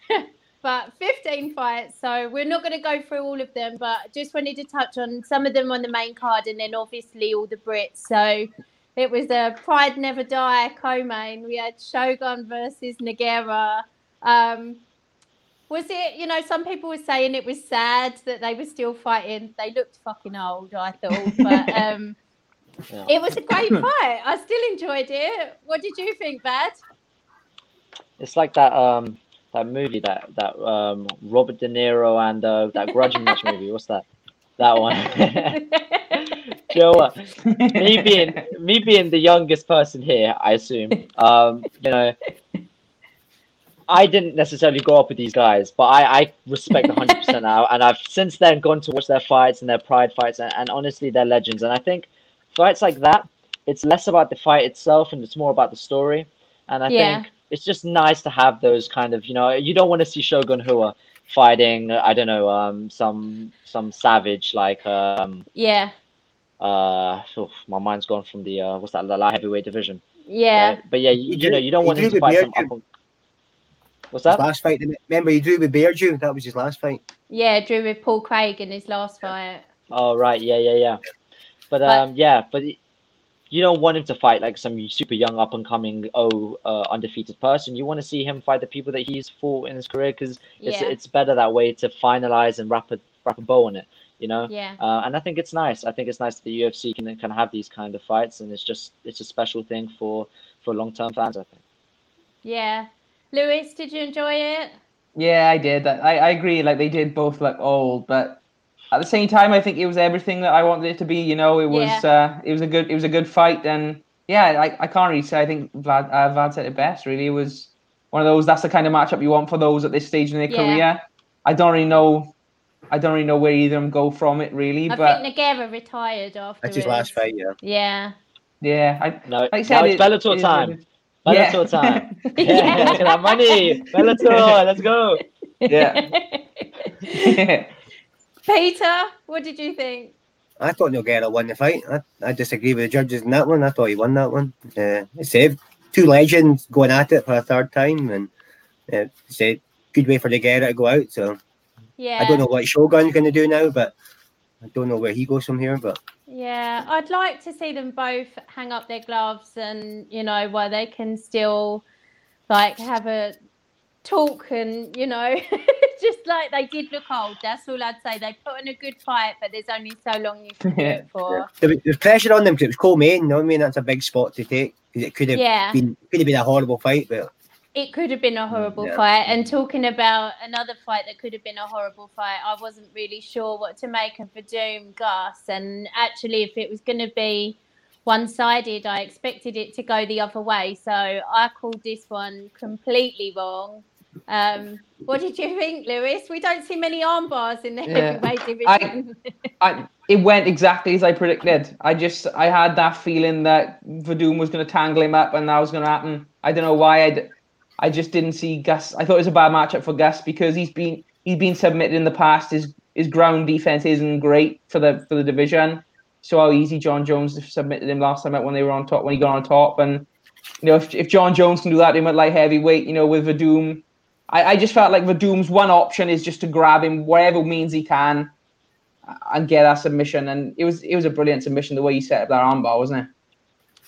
but 15 fights, so we're not going to go through all of them, but just wanted to touch on some of them on the main card, and then obviously all the Brits. So it was a Pride Never Die co-main. We had Shogun versus Nogueira. Um, was it, you know, some people were saying it was sad that they were still fighting. They looked fucking old, I thought. But um, Yeah. it was a great fight. I still enjoyed it. What did you think, Vad? It's like that um that movie that that um Robert De Niro and uh, that grudge match movie. What's that? That one. you know what? Me being me being the youngest person here, I assume. Um, you know, I didn't necessarily grow up with these guys, but I, I respect 100% now, and I've since then gone to watch their fights and their pride fights, and, and honestly, they're legends. And I think fights like that, it's less about the fight itself and it's more about the story. And I Yeah. think it's just nice to have those kind of, you know, you don't want to see Shogun Rua fighting, I don't know, um, some some savage like um yeah, uh oof, my mind's gone from the uh what's that the light heavyweight division. yeah, Right? But yeah, you, He you know, you don't he want him to the fight beard some too. up and- What's His that? last fight, remember he drew with Bearjew? That was his last fight. yeah. Drew with Paul Craig in his last fight. Oh right, yeah, yeah, yeah. But But- um, yeah, but it- you don't want him to fight like some super young, up and coming, oh, uh, undefeated person. You want to see him fight the people that he's fought in his career because it's Yeah, it's better that way to finalize and wrap a wrap a bow on it. You know, Yeah. uh, and I think it's nice. I think it's nice that the UFC can can have these kind of fights, and it's just it's a special thing for for long term fans. I think. Yeah. Lewis, did you enjoy it? Yeah, I did. I, I agree. Like they did both look old, but at the same time, I think it was everything that I wanted it to be. You know, it was uh, it was a good it was a good fight, and yeah, I, I can't really say. I think Vlad uh, Vlad said it best. Really, it was one of those. That's the kind of matchup you want for those at this stage in their Yeah. career. I don't really know. I don't really know where either of them go from it really, I but think Nogueira retired after That's his last fight, yeah. Yeah. yeah, I, No, like I now said, it's it- Bellator it is time. what it- Yeah. Bellator time. Yeah, look at that money. Bellator, let's go. Yeah. Peter, what did you think? I thought Nogueira won the fight. I, I disagree with the judges in that one. I thought he won that one. Uh, I said two legends going at it for a third time, and uh, said good way for Nogueira to go out. So Yeah. I don't know what Shogun's going to do now, but I don't know where he goes from here. But Yeah, I'd like to see them both hang up their gloves and, you know, where they can still like have a talk and, you know, just like they did look old. That's all I'd say. They put in a good fight, but there's only so long you can do it for. there was pressure on them because it was co-main. You know what I mean? That's a big spot to take because it could have Yeah, been could have been a horrible fight, but it could have been a horrible Yeah. fight. And talking about another fight that could have been a horrible fight, I wasn't really sure what to make of the Doom Gus. And actually, if it was going to be one sided, I expected it to go the other way. So I called this one completely wrong. Um, what did you think, Lewis? We don't see many arm bars in the Yeah. heavyweight division. I, it went exactly as I predicted. I just I had that feeling that Werdum was going to tangle him up and that was going to happen. I don't know why I, I just didn't see Gus. I thought it was a bad matchup for Gus because he's been he's been submitted in the past. His his ground defense isn't great for the for the division. So how easy Jon Jones submitted him last time out when they were on top when he got on top and you know if, if Jon Jones can do that to him at light heavyweight, you know with Werdum, I, I just felt like Werdum's one option is just to grab him whatever means he can and get that submission. And it was it was a brilliant submission the way he set up that armbar, wasn't it?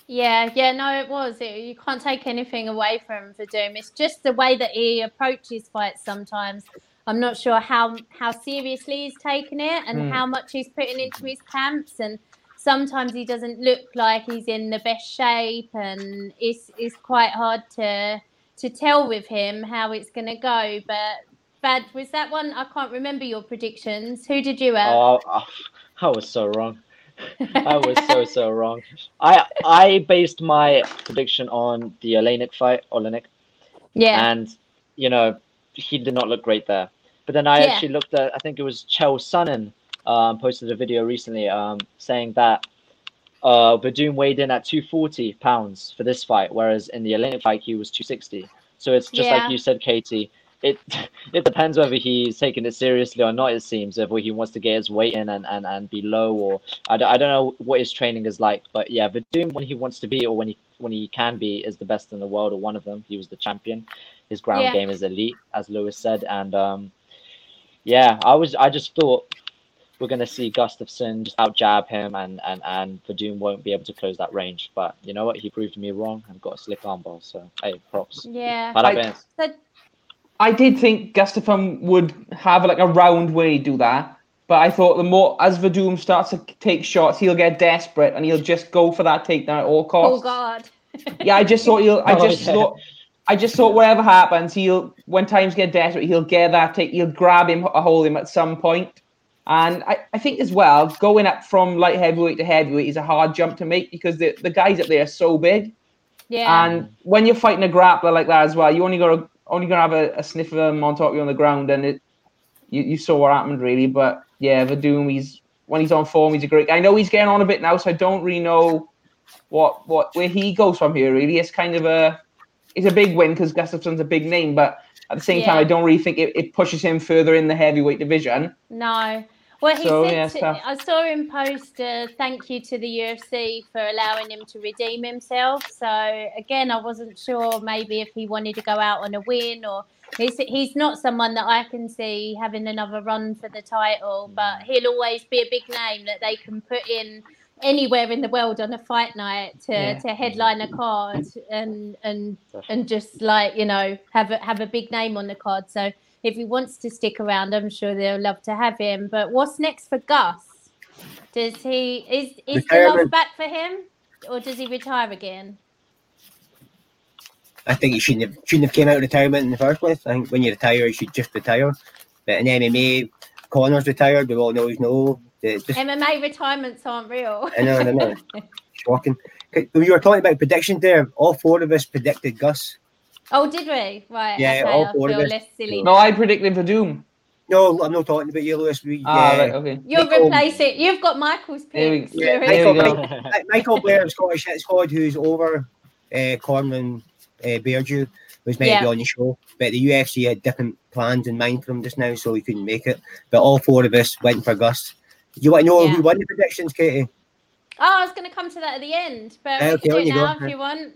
Yeah, yeah, no, it was. It, you can't take anything away from Werdum. It's just the way that he approaches fights sometimes. I'm not sure how how seriously he's taking it and Mm. how much he's putting into his camps. And sometimes he doesn't look like he's in the best shape, and it's it's quite hard to to tell with him how it's going to go. But Vad, was that one? I can't remember your predictions. Who did you have? Oh, oh, I was so wrong. I was so so wrong. I I based my prediction on the Oleinik fight, Oleinik, yeah, and you know he did not look great there. But then I Yeah. actually looked at I think it was Chael Sonnen um, posted a video recently um, saying that uh, Werdum weighed in at 240 pounds for this fight, whereas in the Olympic fight he was 260. So it's just Yeah. like you said, Katie. It it depends whether he's taking it seriously or not. It seems whether he wants to get his weight in and, and, and be low or I don't, I don't know what his training is like. But yeah, Werdum when he wants to be or when he when he can be is the best in the world or one of them. He was the champion. His ground Yeah. game is elite, as Lewis said, and um, yeah, I was I just thought we're gonna see Gustafsson just out jab him and and and Werdum won't be able to close that range. But you know what? He proved me wrong and got a slick armbar. So hey, props. yeah. Parabéns. So I did think Gustafsson would have like a round way do that, but I thought the more as Werdum starts to take shots, he'll get desperate and he'll just go for that takedown at all oh, costs. oh. God. Yeah, I just thought he'll. I Oh, just yeah. thought. I just thought whatever happens, he'll when times get desperate, he'll get that take. He'll grab him, hold him at some point. And I, I think as well, going up from light heavyweight to heavyweight is a hard jump to make because the, the guys up there are so big. Yeah. And when you're fighting a grappler like that as well, you only got only gonna have a, a sniff of him on top of you on the ground, and it you, you saw what happened really. But yeah, Werdum, he's when he's on form, he's a great. Guy. I know he's getting on a bit now, so I don't really know what what where he goes from here. Really, it's kind of a it's a big win because Gustafsson's a big name, but at the same time, I don't really think it, it pushes him further in the heavyweight division. No. Well, he So, said yeah, to-. I saw him post a thank you to the UFC for allowing him to redeem himself. So again, I wasn't sure maybe if he wanted to go out on a win or he's he's not someone that I can see having another run for the title, mm. but he'll always be a big name that they can put in anywhere in the world on a fight night to, Yeah. to headline a card and and and just like you know have a have a big name on the card. So if he wants to stick around, I'm sure they'll love to have him. But what's next for Gus? Does he is is the love back for him, or does he retire again? I think he shouldn't have shouldn't have came out of retirement in the first place. I think when you retire, you should just retire. But in MMA, Conor's retired. We all know he's no. Just, MMA retirements aren't real. I know, I know. Shocking. You were talking about predictions there. All four of us predicted Gus. Oh, did we? Right. Yeah, okay, all I four of feel us. less silly. No, I predicted for Doom. No, I'm not talking about you, Lewis. We, Ah, uh, right, okay. You're Michael- replace it. You've got Michael's There we- picks. yeah, You're there we Michael, go. Mi- Michael Blair of Scottish Hit Squad, who's over uh, Corman uh, Bearjew, was meant to be on the show, but the UFC had different plans in mind for him just now, so he couldn't make it. But all four of us went for Gus. Do you want to know Yeah. who won the predictions, Katie? Oh, I was going to come to that at the end, but Okay, we can do on it you go. now if you want.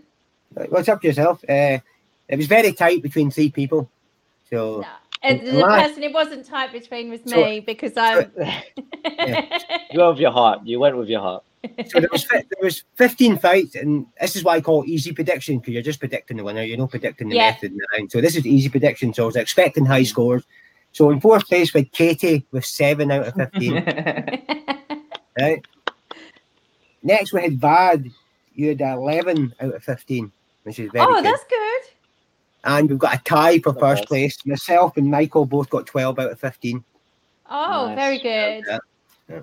What's up to yourself? Uh, it was very tight between three people. So No. And the Right. person it wasn't tight between was So- me because I'm. You went with your heart. You went with your heart. so there was there was 15 fights, and this is why I call it easy prediction because you're just predicting the winner. You're not predicting the Yeah. method. and the round. So this is easy prediction. So I was expecting high scores. So in fourth place with Katie with seven out of 15. right. Next we had Vad. You had 11 out of 15, which is very oh, good. that's good. And we've got a tie for first bad. place. Myself and Michael both got 12 out of 15. Oh, Nice. very good. Yeah.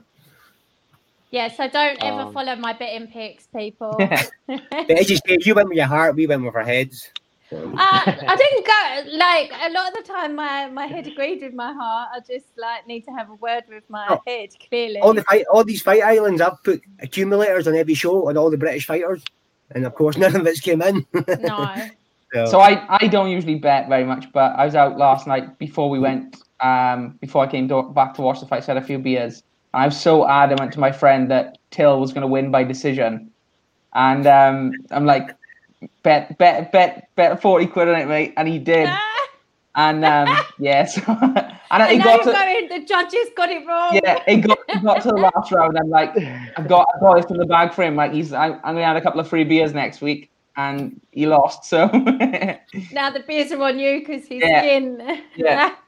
Yeah, so don't ever Um, follow my betting picks, people. But as you say, you went with your heart, we went with our heads. So, Uh, I didn't go like a lot of the time. My my head agreed with my heart. I just like need to have a word with my Oh. head. Clearly, all the fight, all these fight islands, I've put accumulators on every show on all the British fighters, and of course none of it's came in. no. So, So I, I don't usually bet very much, but I was out last night before we went, um, before I came to, back to watch the fight. I had a few beers. And I was so adamant to my friend that Till was going to win by decision, and um, I'm like, bet bet bet bet forty quid on it, mate, and he did. And um, yeah, so, and and it now got you're to going. The judges got it wrong. yeah, it got, it got to the last round. I'm like, I've got I've got this in the bag for him. Like he's I, I'm gonna have a couple of free beers next week, and he lost. So Now the beers are on you because he's Yeah. in. Yeah.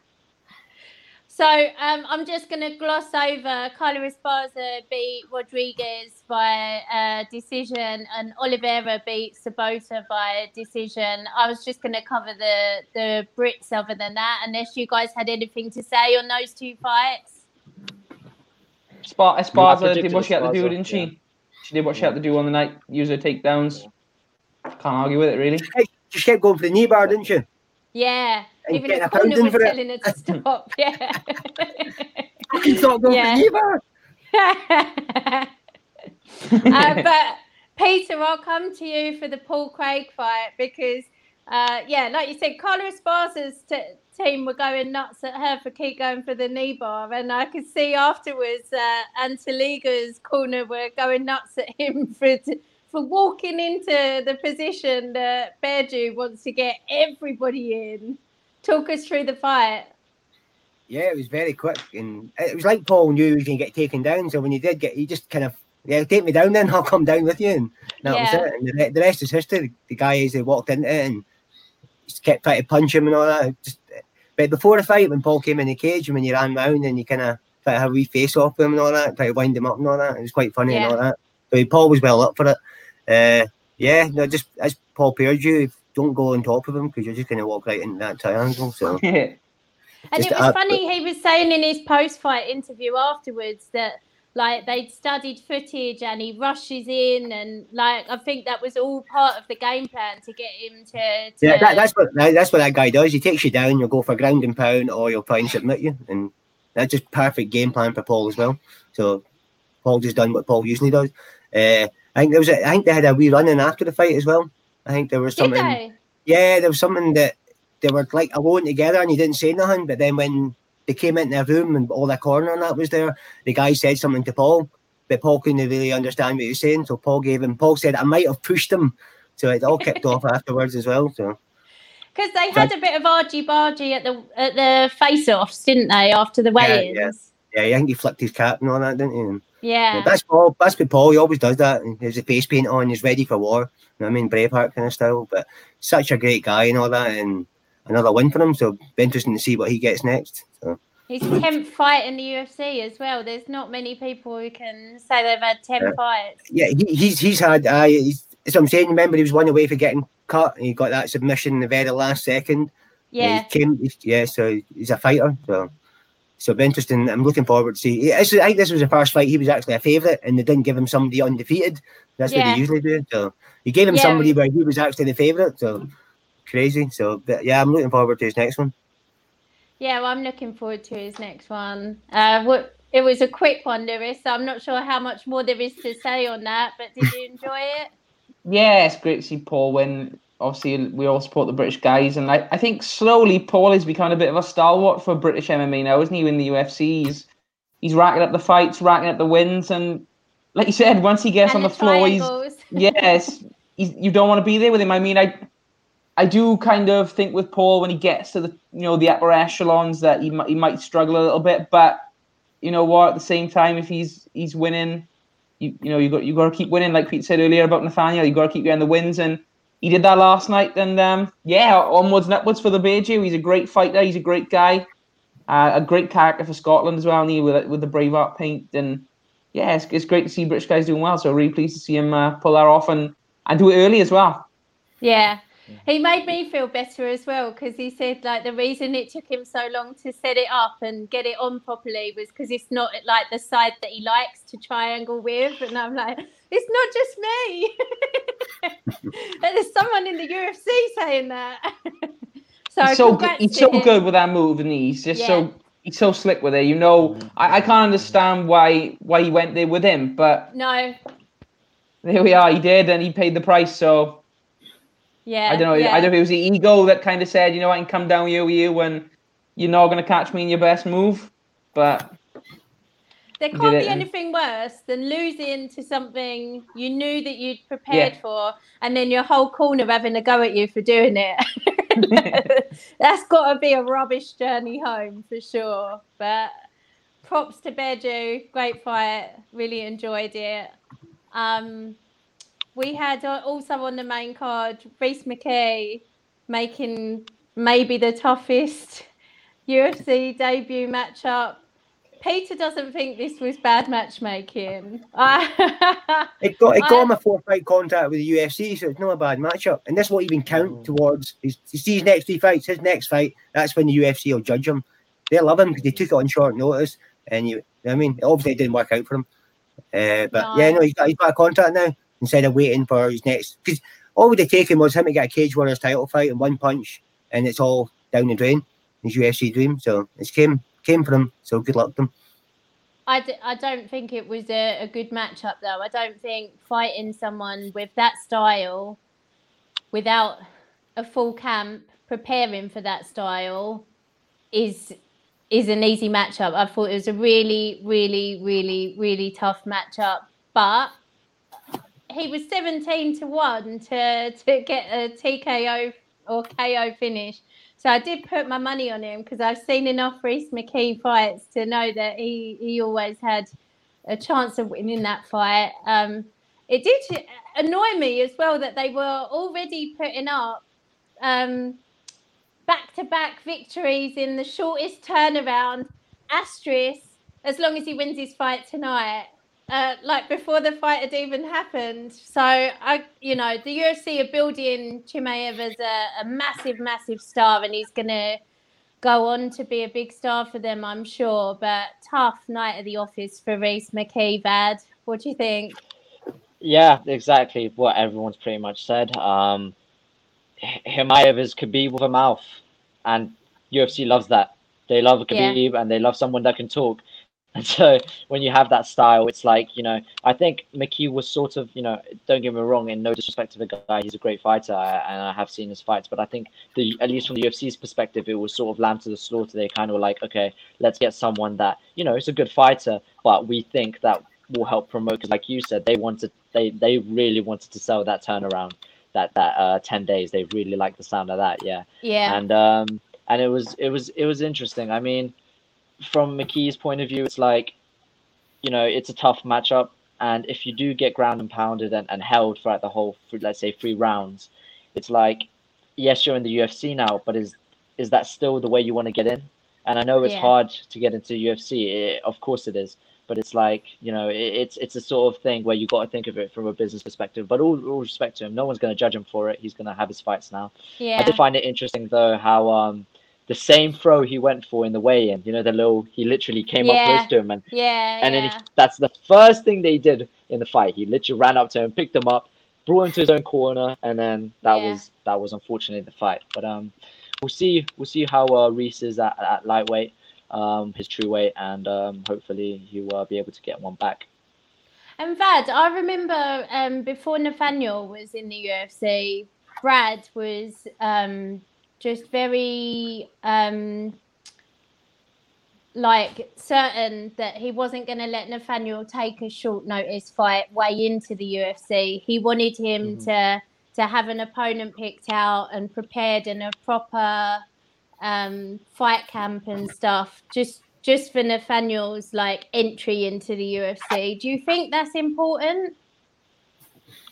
So um, I'm just going to gloss over. Carla Esparza beat Rodriguez by uh, decision, and Oliveira beat Sobotta by decision. I was just going to cover the the Brits. Other than that, unless you guys had anything to say on those two fights. Spa- I Esparza did what she had to do, didn't she? yeah. She did what she had to do on the night. Use her takedowns. Can't argue with it, really. just kept going for the knee bar, didn't you? Yeah, And even getting the a corner pounding was for it. telling her to stop. Yeah. Fucking stop going Yeah. for the knee bar. uh, but Peter, I'll come to you for the Paul Craig fight because, uh, yeah, like you said, Carla Esparza's t- team were going nuts at her for keep going for the knee bar, and I could see afterwards uh, Antigulov's corner were going nuts at him for. T- for walking into the position that Bearjew wants to get everybody in. Talk us through the fight. Yeah, it was very quick, and it was like Paul knew he was going to get taken down. So when he did get, he just kind of yeah, take me down, then I'll come down with you, and that Yeah. was it. And the, the rest is history. The guy as they walked into it and just kept trying to punch him and all that. Just, but before the fight, when Paul came in the cage and when he ran round and you kind of tried to have a wee face off him and all that, try to wind him up and all that, it was quite funny Yeah. and all that. So Paul was well up for it. Uh, yeah, no, just as Paul Perdue, don't go on top of him because you're just going to walk right into that triangle. So. And Just it was up- funny, he was saying in his post fight interview afterwards that like they'd studied footage and he rushes in and like I think that was all part of the game plan to get him to, to Yeah, that, that's what that, that's what that guy does. He takes you down, you'll go for ground and pound, or you'll try and submit you, and that's just perfect game plan for Paul as well. So Paul just done what Paul usually does. Uh, I think there was a, I think they had a wee run in after the fight as well. I think there was did something. they? Yeah, there was something that they were like alone together, and he didn't say nothing. But then when they came into their room and all the corner and that was there, the guy said something to Paul, but Paul couldn't really understand what he was saying. So Paul gave him. Paul said I might have pushed him. So it all kicked off afterwards as well. So. Because they had a bit of argy bargy at the at the face offs, didn't they, after the Yeah, weigh ins? yeah. Yeah, I think he flicked his cap and all that, didn't he? Yeah. That's Paul. That's what Paul. He always does that. And He has a face paint on. He's ready for war. You know what I mean? Braveheart kind of style. But such a great guy and all that. And another win for him. So be interesting to see what he gets next. So. His tenth fight in the UFC as well. There's not many people who can say they've had ten Yeah. fights. Yeah, he, he's he's had. Uh, he's, that's what I'm saying. Remember, he was one away for getting cut, and he got that submission in the very last second. Yeah, he came. Yeah, so he's a fighter. So, so it'll be interesting. I'm looking forward to see. I think this was the first fight he was actually a favourite, and they didn't give him somebody undefeated. That's what they usually do. So he gave him Yeah. somebody where he was actually the favourite. So crazy. So but yeah, I'm looking forward to his next one. yeah. Well, I'm looking forward to his next one. Uh, what? It was a quick one, Lewis. So I'm not sure how much more there is to say on that. But did you enjoy it? Yeah, it's great to see Paul win. Obviously, we all support the British guys, and I, I think slowly Paul is becoming a bit of a stalwart for British MMA now, isn't he? In the UFC, he's, he's racking up the fights, racking up the wins, and like you said, once he gets and on the, floor, he's yes, he's, you don't want to be there with him. I mean, I I do kind of think with Paul when he gets to the you know the upper echelons that he might he might struggle a little bit, but you know what? At the same time, if he's he's winning, you you know you got you got to keep winning. Like Pete said earlier about Nathaniel, you got to keep getting the wins, and he did that last night. And um, yeah, onwards and upwards for the Bearjew. He's a great fighter. He's a great guy. Uh, a great character for Scotland as well, and he with with the Braveheart paint and yeah, it's, it's great to see British guys doing well. So really pleased to see him uh, pull that off and and do it early as well. Yeah. He made me feel better as well because he said like the reason it took him so long to set it up and get it on properly was because it's not like the side that he likes to triangle with, and I'm like, it's not just me. There's someone in the UFC saying that. so he's so good. He's so good with that move, and he? he's just Yeah. so he's so slick with it. You know, I, I can't understand why why he went there with him, but No, there we are. He did, and he paid the price. So yeah, I don't know. yeah. I don't know if it was the ego that kind of said, you know, I can come down here with you when you're not going to catch me in your best move. But There can't be it, anything worse than losing to something you knew that you'd prepared Yeah. for, and then your whole corner having a go at you for doing it. That's got to be a rubbish journey home for sure. But props to Bearjew, great fight. Really enjoyed it. Um, we had uh, also on the main card Rhys McKee making maybe the toughest UFC debut matchup. Peter doesn't think this was bad matchmaking. It got it got I- him a four fight contract with the UFC, so it's not a bad matchup. And this won't even count towards his, you see his next three fights. His next fight, that's when the UFC will judge him. They love him because they took it on short notice, and you, I mean, obviously it didn't work out for him. Uh, but yeah, No. no, he's got he's got a contract now instead of waiting for his next. Because all would have taken was him to get a cage warriors title fight in one punch, and it's all down the drain. His UFC dream, so it's came came for him. So good luck to him. I, d- I don't think it was a, a good matchup though. I don't think fighting someone with that style without a full camp preparing for that style is is an easy matchup. I thought it was a really, really, really, really tough matchup. But he was 17 to 1 to, to get a TKO or KO finish. So I did put my money on him because I've seen enough Rhys McKee fights to know that he, he always had a chance of winning that fight. Um, it did annoy me as well that they were already putting up um, back-to-back victories in the shortest turnaround. Asterisk, as long as he wins his fight tonight. Uh, like before the fight had even happened. So I, you know, the UFC are building Chimaev as a, a massive, massive star, and he's gonna go on to be a big star for them, I'm sure. But tough night at the office for Rhys McKee. Vad. What do you think? Yeah, exactly what everyone's pretty much said. Um, H- is Khabib with a mouth, and UFC loves that. They love Yeah. Khabib and they love someone that can talk. And so when you have that style, it's like, you know, I think McKee was sort of, you know, don't get me wrong, in no disrespect to the guy, he's a great fighter and I have seen his fights, but I think the at least from the UFC's perspective, it was sort of lamb to the slaughter. They kind of were like, okay, let's get someone that, you know, is a good fighter, but we think that will help promote because like you said, they wanted they they really wanted to sell that turnaround. That that uh ten days, they really liked the sound of that, yeah Yeah. and um and it was it was it was interesting i mean from mckee's point of view it's like you know it's a tough matchup and if you do get ground and pounded and, and held throughout the whole let's say three rounds it's like yes you're in the ufc now but is is that still the way you want to get in? And I know it's Yeah. hard to get into UFC. It, of course it is, but it's like you know, it, it's it's a sort of thing where you got to think of it from a business perspective. But all, all respect to him, no one's going to judge him for it. He's going to have his fights now. Yeah. I did find it interesting though how um the same throw he went for in the weigh-in, you know, the little he literally came up close to him and yeah. and then he, that's the first thing they did in the fight. He literally ran up to him, picked him up, brought him to his own corner, and then that Yeah. was that was unfortunately the fight. But um, we'll see we'll see how uh, Rhys is at, at lightweight, um, his true weight, and um, hopefully he'll uh, be able to get one back. And Vad, I remember um, before Nathaniel was in the UFC, Brad was um, just very um, like certain that he wasn't going to let Nathaniel take a short notice fight way into the UFC. He wanted him Mhm. to to have an opponent picked out and prepared in a proper um, fight camp and stuff. Just just for Nathaniel's like entry into the UFC. Do you think that's important?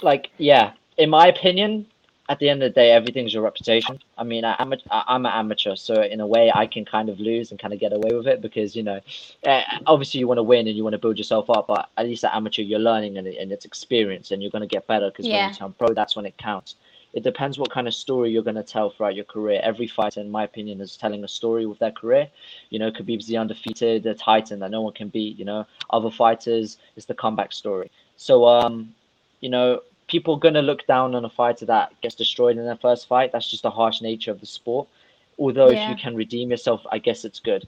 Like yeah, in my opinion, at the end of the day, everything's your reputation. I mean, I, I'm a, I'm an amateur, so in a way, I can kind of lose and kind of get away with it because you know, uh, obviously you want to win and you want to build yourself up, but at least at amateur, you're learning and, and it's experience, and you're going to get better because when you turn pro, that's when it counts. It depends what kind of story you're going to tell throughout your career. Every fighter, in my opinion, is telling a story with their career. You know, Khabib's the undefeated, the titan that no one can beat. You know, other fighters is the comeback story. So, um, you know, people are going to look down on a fighter that gets destroyed in their first fight. That's just the harsh nature of the sport. Although if you can redeem yourself, I guess it's good.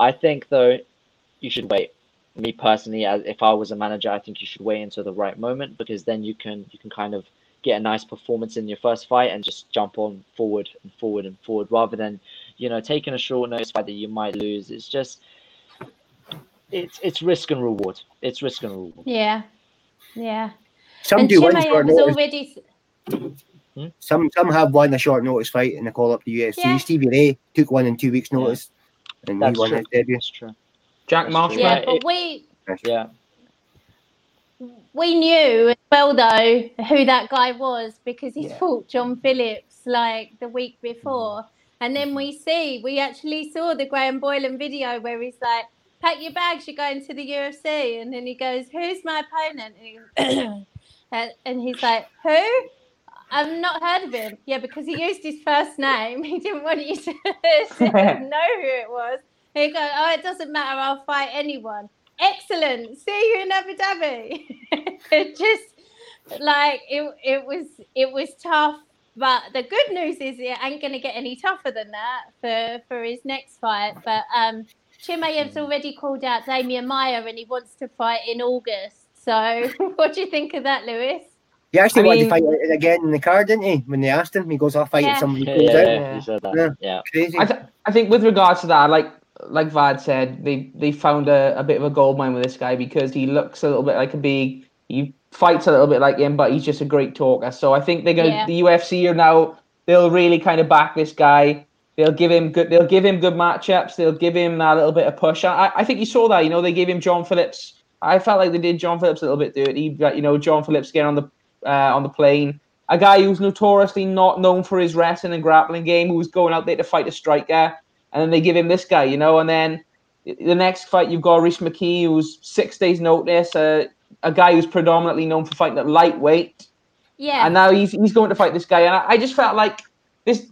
I think though, you should wait. Me personally, as if I was a manager, I think you should wait until the right moment because then you can you can kind of get a nice performance in your first fight and just jump on forward and forward and forward rather than you know taking a short notice fight that you might lose. It's just it's it's risk and reward. It's risk and reward. Yeah, yeah. Some and do win short notice. already. Some some have won a short notice fight and they call up the UFC. Yeah. Stevie Ray took one in two weeks' Yeah. notice, and That's he won true. his debut. That's true. Jack That's Marshall. Yeah, but we Yeah. we knew as well though who that guy was because he Yeah. fought John Phillips like the week before. Mm-hmm. And then we see, we actually saw the Graham Boylan video where he's like, pack your bags, you're going to the UFC. And then he goes, who's my opponent? And, and- he's like, who? I've not heard of him. Yeah, because he used his first name. He didn't want you to, to know who it was. He goes, oh, it doesn't matter. I'll fight anyone. Excellent. See you in Abu Dhabi. it just like it, it was it was tough. But the good news is it ain't gonna get any tougher than that for, for his next fight. But um Chimaev's already called out Damian Maia and he wants to fight in August. So what do you think of that, Lewis? He actually I wanted to fight it again in the card, didn't he? When they asked him, he goes, "I'll fight Yeah. somebody Yeah, yeah, yeah, you said that. Yeah. Yeah. Crazy. I, th- I think with regards to that, like like Vad said, they they found a, a bit of a gold mine with this guy because he looks a little bit like a big. He fights a little bit like him, but he's just a great talker. So I think they're gonna Yeah. the UFC are now they'll really kind of back this guy. They'll give him good. They'll give him good matchups. They'll give him that little bit of push. I, I think you saw that. You know, they gave him John Phillips. I felt like they did John Phillips a little bit dirty. You know, John Phillips getting on the uh, on the plane. A guy who's notoriously not known for his wrestling and grappling game, who was going out there to fight a striker, and then they give him this guy, you know, and then the next fight you've got Rhys McKee, who's six days' notice, uh, a guy who's predominantly known for fighting at lightweight, Yeah. and now he's he's going to fight this guy, and I, I just felt like this.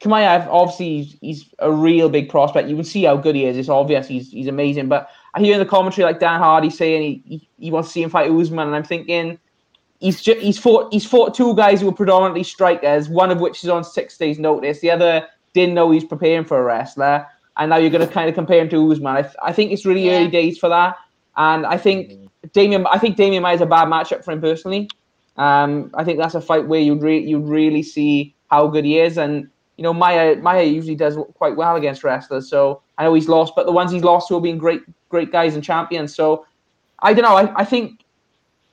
Chimaev, obviously, he's, he's a real big prospect. You can see how good he is. It's obvious he's he's amazing. But I hear in the commentary like Dan Hardy saying he, he, he wants to see him fight Usman, and I'm thinking he's just, he's fought he's fought two guys who are predominantly strikers, one of which is on six days' notice. The other didn't know he's preparing for a wrestler, and now you're going to kind of compare him to Usman. I, th- I think it's really Yeah. early days for that, and I think Damien I think Damian Maia is a bad matchup for him personally. Um, I think that's a fight where you'd re- you'd really see how good he is, and you know Maia Maia usually does quite well against wrestlers. So I know he's lost, but the ones he's lost to have been great great guys and champions. So I don't know. I, I think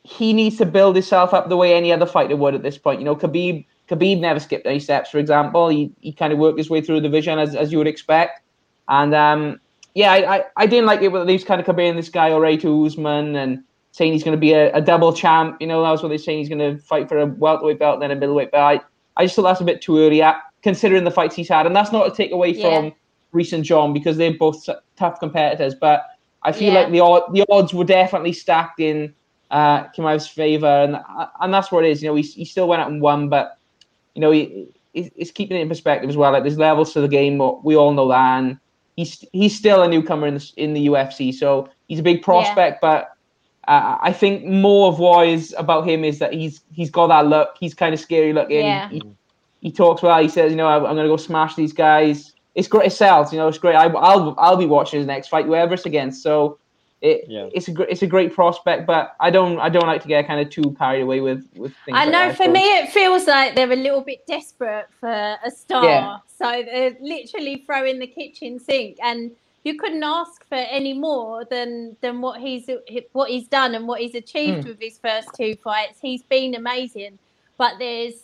he needs to build himself up the way any other fighter would at this point. You know, Khabib Khabib never skipped any steps. For example, he, he kind of worked his way through the division as as you would expect, and um, yeah, I, I, I didn't like it they was kind of comparing this guy already to Usman and saying he's going to be a, a double champ. You know, that was what they're saying. He's going to fight for a welterweight belt, then a middleweight belt. I, I just thought that's a bit too early. Considering the fights he's had, and that's not to take away Yeah. from Rhys and John because they're both tough competitors. But I feel Yeah. like the the odds were definitely stacked in uh, favor, and and that's what it is. You know, he, he still went out and won, but you know, he, he's keeping it in perspective as well. Like there's levels to the game, we all know that, and he's he's still a newcomer in the in the UFC, so he's a big prospect. But uh, I think more of what is about him is that he's he's got that look. He's kind of scary looking. Yeah. He, he talks well. He says, you know, I'm, I'm going to go smash these guys. It's great. It sells. You know, it's great. I, I'll I'll be watching his next fight, whoever it's against. So. It, Yeah. it's a gr- it's a great prospect, but I don't I don't like to get kind of too carried away with with things. I like know that, for so- me it feels like they're a little bit desperate for a star. Yeah. So they're literally throwing the kitchen sink and you couldn't ask for any more than than what he's what he's done and what he's achieved Hmm. with his first two fights. He's been amazing. But there's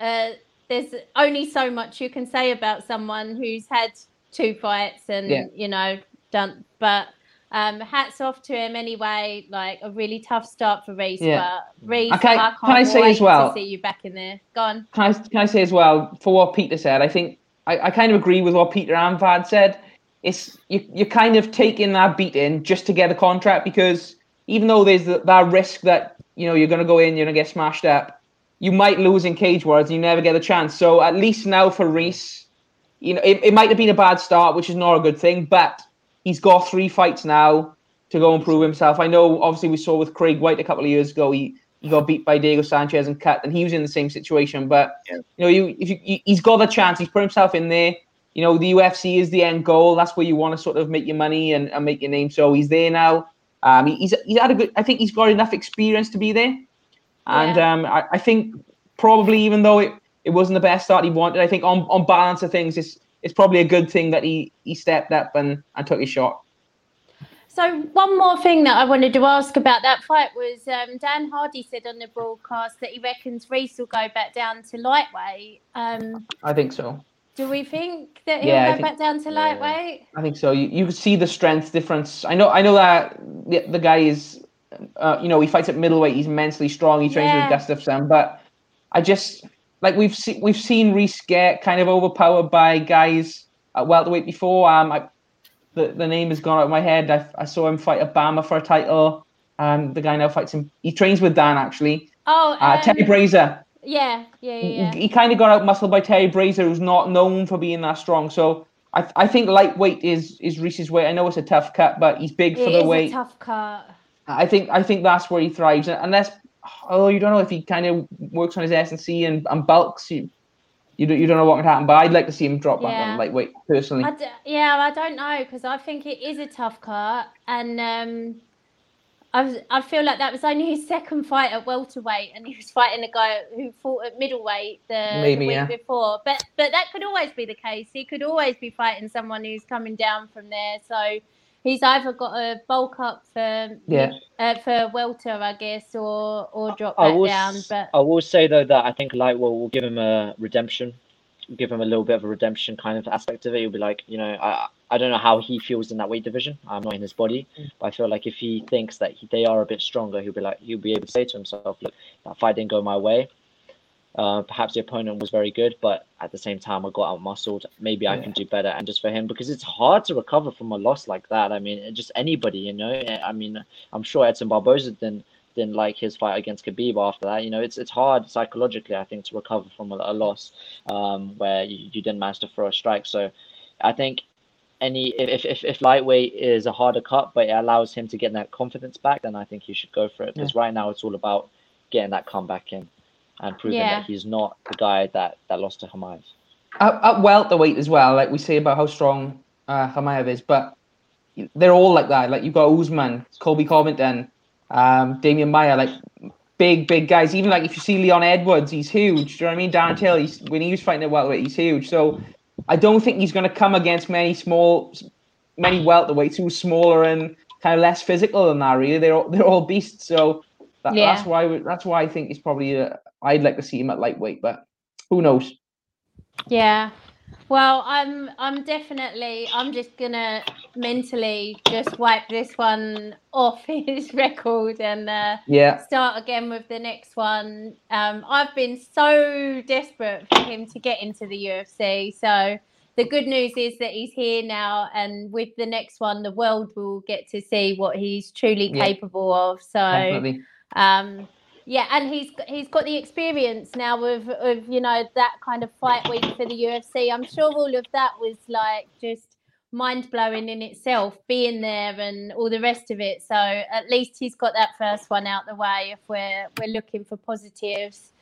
uh there's only so much you can say about someone who's had two fights and Yeah. you know done but um hats off to him anyway like a really tough start for Rhys Yeah. but Rhys Okay, I can't can I say as well- to see you back in there go on can I can I say as well for what Peter said? I think I, I kind of agree with what Peter and said. It's you you're kind of taking that beating just to get a contract because even though there's the, that risk that you know you're going to go in, you're going to get smashed up, you might lose in cage wars and you never get a chance. So at least now for Rhys, you know it, it might have been a bad start, which is not a good thing, but he's got three fights now to go and prove himself. I know obviously we saw with Craig White a couple of years ago he he got beat by Diego Sanchez and cut, and he was in the same situation. But Yeah. you know, you if you, you, he's got a chance, he's put himself in there. You know, the UFC is the end goal. That's where you want to sort of make your money and, and make your name. So he's there now. Um, he- he's he's had a good. I think he's got enough experience to be there. And Yeah. um, I, I think probably even though it, it wasn't the best start he wanted, I think on, on balance of things, it's it's probably a good thing that he he stepped up and, and took his shot. So one more thing that I wanted to ask about that fight was um, Dan Hardy said on the broadcast that he reckons Rhys will go back down to lightweight. Um, I think so. do we think that he'll Yeah, go think- back down to yeah. lightweight? I think so. You, you can see the strength difference. I know. I know that the, the guy is, uh, you know, he fights at middleweight. He's immensely strong. He trains Yeah. with Gustafsson, but I just like we've seen we've seen Rhys get kind of overpowered by guys at welterweight before. Um, I, the the name has gone out of my head. I, I saw him fight Obama for a title. Um, the guy now fights him. He trains with Dan actually. Oh, Uh, um, Terry Brazier. yeah, yeah, yeah. yeah. He, kind of got out muscled by Terry Brazier, who's not known for being that strong. So I, I think lightweight is is Rhys's weight. I know it's a tough cut, but he's big It for the weight. tough cut. I think I think that's where he thrives. Unless, oh, you don't know if he kind of works on his S and C and and bulks. You, you don't, you don't know what can happen. But I'd like to see him drop back Yeah. on lightweight personally. I d- yeah, I don't know because I think it is a tough cut, and um, I was, I feel like that was only his second fight at welterweight, and he was fighting a guy who fought at middleweight the, the week yeah. before. But but that could always be the case. He could always be fighting someone who's coming down from there. So he's either got to bulk up for Yeah. uh, for welter, I guess, or or drop I back will, down. But I will say though that I think Lightweight will give him a redemption, give him a little bit of a redemption kind of aspect of it. He'll be like, you know, I I don't know how he feels in that weight division. I'm not in his body, Mm. but I feel like if he thinks that he, they are a bit stronger, he'll be like, he'll be able to say to himself, look, that fight didn't go my way. Uh, perhaps the opponent was very good, but at the same time, I got out muscled. Maybe I can do better. And just for him, because it's hard to recover from a loss like that. I mean, just anybody, you know. I mean, I'm sure Edson Barboza didn't didn't like his fight against Khabib after that. You know, it's it's hard psychologically, I think, to recover from a, a loss um, where you, you didn't manage to throw a strike. So, I think any if, if if lightweight is a harder cut, but it allows him to get that confidence back, then I think he should go for it. Because right now it's all about getting that comeback in and proving Yeah. that he's not the guy that that lost to Chimaev. At, at welterweight as well, like we say about how strong uh, Chimaev is, but they're all like that. Like you've got Usman, Colby Covington, um, Damian Maia, like big, big guys. Even like if you see Leon Edwards, he's huge. Do you know what I mean? Darren Till, he's when he was fighting at welterweight, he's huge. So I don't think he's going to come against many small, many welterweights who are smaller and kind of less physical than that. Really, they're all, they're all beasts. So that, Yeah. that's why we- that's why I think he's probably. Uh, I'd like to see him at lightweight, but who knows? Yeah. Well, I'm I'm definitely I'm just gonna mentally just wipe this one off his record and uh, Yeah. start again with the next one. Um, I've been so desperate for him to get into the UFC. So the good news is that he's here now, and with the next one, the world will get to see what he's truly Yeah. capable of. So. Um, yeah, and he's he's got the experience now of, of you know that kind of fight week for the UFC. I'm sure all of that was like just mind blowing in itself, being there and all the rest of it. So at least he's got that first one out the way. If we're we're looking for positives,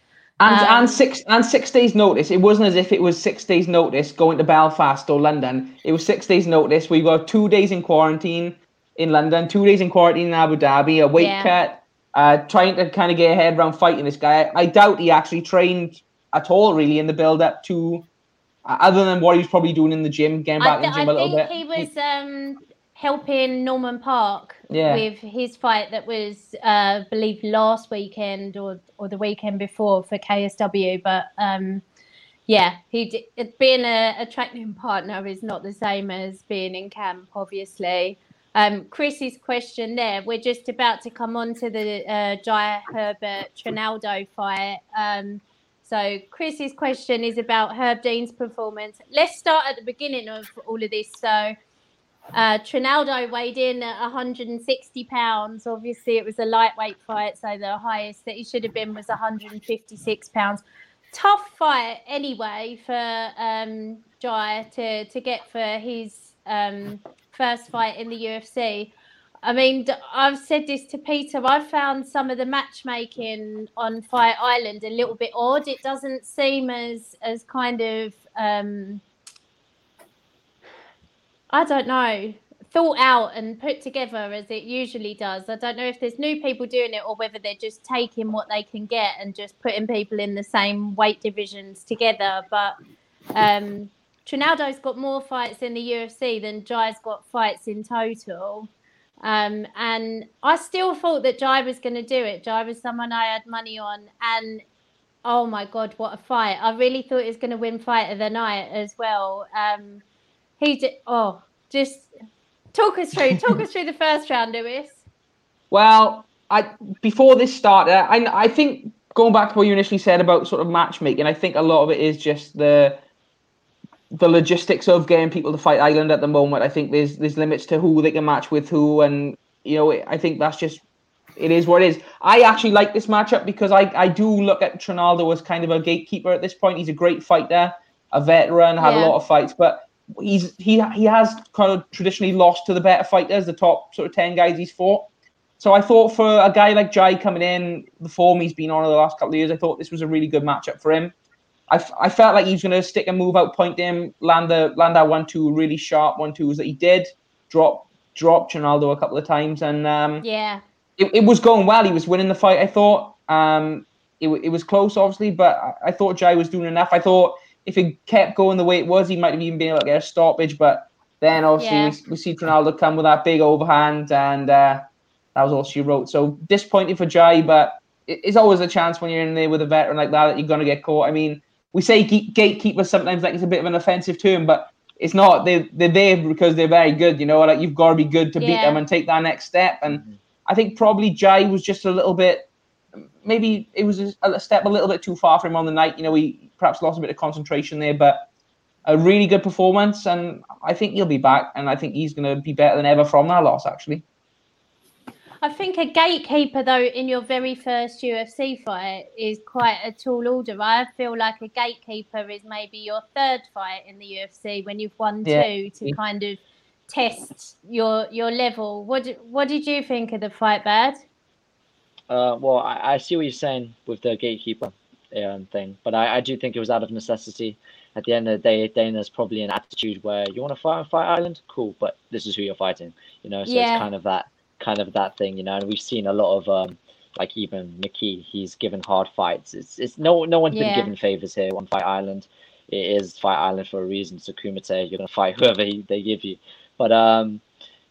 And Um, and six and six days notice. It wasn't as if it was six days notice going to Belfast or London. It was six days notice. We got two days in quarantine in London, two days in quarantine in Abu Dhabi, a weight Yeah. cut, uh, trying to kind of get ahead around fighting this guy. I doubt he actually trained at all really in the build up to, uh, other than what he was probably doing in the gym, getting back in the gym I a little think bit. he was um, helping Norman Parke Yeah. with his fight that was, uh, I believe, last weekend or or the weekend before for KSW. But um, yeah, he being a, a training partner is not the same as being in camp, obviously. Um, Chris's question there, we're just about to come on to the uh, Jai Herbert Trinaldo fight. Um, so Chris's question is about Herb Dean's performance. Let's start at the beginning of all of this. So uh, Trinaldo weighed in at 160 pounds. Obviously, it was a lightweight fight, so the highest that he should have been was 156 pounds. Tough fight anyway for um, Jai to to get for his um, first fight in the UFC. I mean, I've said this to Peter. I've found some of the matchmaking on Fight Island a little bit odd. It doesn't seem as as kind of um, I don't know, thought out and put together as it usually does. I don't know if there's new people doing it or whether they're just taking what they can get and just putting people in the same weight divisions together. But um, Trinaldo's got more fights in the UFC than Jai's got fights in total. Um, and I still thought that Jai was going to do it. Jai was someone I had money on. And oh my God, what a fight. I really thought he was going to win fight of the night as well. Um, he did, oh, just talk us through, talk us through the first round, Lewis. Well, I before this started, I I think going back to what you initially said about sort of matchmaking, I think a lot of it is just the the logistics of getting people to Fight Island at the moment. I think there's there's limits to who they can match with who, and you know I think that's just it is what it is. I actually like this matchup because I I do look at Trinaldo as kind of a gatekeeper at this point. He's a great fighter, a veteran, had Yeah. a lot of fights, but he's he he has kind of traditionally lost to the better fighters, the top sort of ten guys he's fought. So I thought for a guy like Jai coming in, the form he's been on in the last couple of years, I thought this was a really good matchup for him. I, f- I felt like he was going to stick and move out, point him, land the land that one two really sharp one twos that he did. Drop drop Ronaldo a couple of times, and um, Yeah. it, it was going well. He was winning the fight. I thought um, it, it was close, obviously, but I, I thought Jai was doing enough. I thought if it kept going the way it was, he might have even been able to get a stoppage. But then obviously Yeah. we, we see Ronaldo come with that big overhand, and uh, that was all she wrote. So disappointing for Jai, but it's always a chance when you're in there with a veteran like that that you're going to get caught. I mean, we say ge- gatekeeper sometimes like it's a bit of an offensive term, but it's not. They they're there because they're very good. You know, like you've got to be good to beat them and take that next step. And mm-hmm. I think probably Jai was just a little bit. Maybe it was a, a step a little bit too far for him on the night. You know, he perhaps lost a bit of concentration there, but a really good performance, and I think he'll be back, and I think he's going to be better than ever from that loss. Actually, I think a gatekeeper, though, in your very first UFC fight is quite a tall order. I feel like a gatekeeper is maybe your third fight in the UFC when you've won Yeah. two to kind of test your your level. What did, what did you think of the fight, Vad? Uh, well, I, I see what you're saying with the gatekeeper um, thing, but I, I do think it was out of necessity. At the end of the day, Dana's probably an attitude where you want to fight on Fight Island, cool, but this is who you're fighting, you know. So Yeah. it's kind of that, kind of that thing, you know. And we've seen a lot of, um, like even McKee, he's given hard fights. It's, it's no, no one's Yeah. been given favors here on Fight Island. It is Fight Island for a reason. So Kumite, you're gonna fight whoever he, they give you. But um,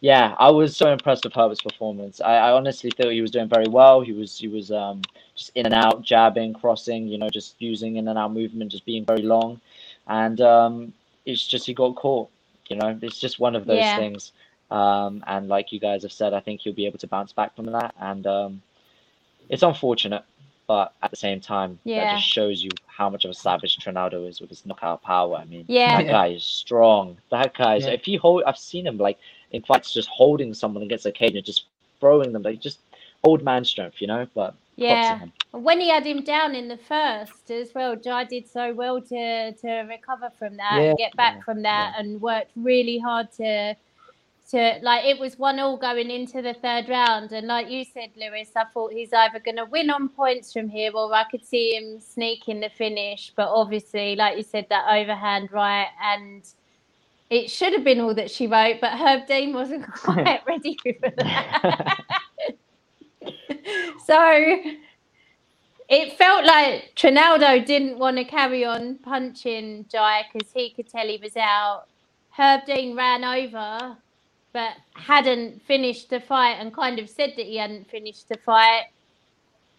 yeah, I was so impressed with Herbert's performance. I, I honestly thought he was doing very well. He was he was um, just in and out, jabbing, crossing, you know, just using in and out movement, just being very long. And um, it's just he got caught. You know, it's just one of those Yeah. things. Um, and like you guys have said, I think he'll be able to bounce back from that. And um, it's unfortunate, but at the same time, Yeah. that just shows you how much of a savage Trinaldo is with his knockout power. I mean, Yeah. that guy is strong. That guy is. Yeah. If he hold, I've seen him like in fights, just holding someone against a cage and just throwing them, like just old man strength, you know. But Yeah. When he had him down in the first as well, Jai did so well to to recover from that, Yeah. and get back from that, and worked really hard to to like it was one all going into the third round, and like you said, Lewis, I thought he's either going to win on points from here, or I could see him sneaking the finish. But obviously, like you said, that overhand right and. It should have been all that she wrote, but Herb Dean wasn't quite ready for that. so it felt like Trinaldo didn't want to carry on punching Jai because he could tell he was out. Herb Dean ran over, but hadn't finished the fight and kind of said that he hadn't finished the fight.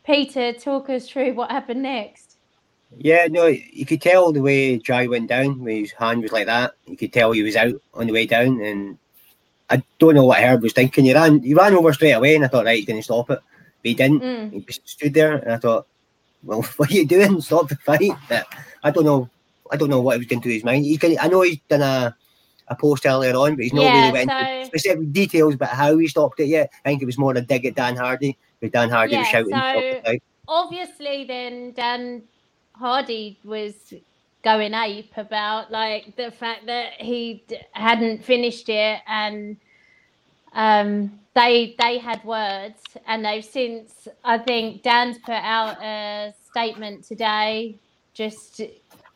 Peter, talk us through what happened next. Yeah, no, you could tell the way Jai went down, when his hand was like that. You could tell he was out on the way down, and I don't know what Herb was thinking. He ran, he ran over straight away, and I thought, right, he's going to stop it, but he didn't. Mm. He just stood there, and I thought, well, what are you doing? Stop the fight! But I don't know, I don't know what was going through his mind. He's going, I know he's done a, a post earlier on, but he's not Yeah, really went into so- specific details about how he stopped it yet. I think it was more a dig at Dan Hardy, but Dan Hardy was shouting. So- obviously then Dan Hardy was going ape about like the fact that he d- hadn't finished it and um they they had words and they've since I think Dan's put out a statement today just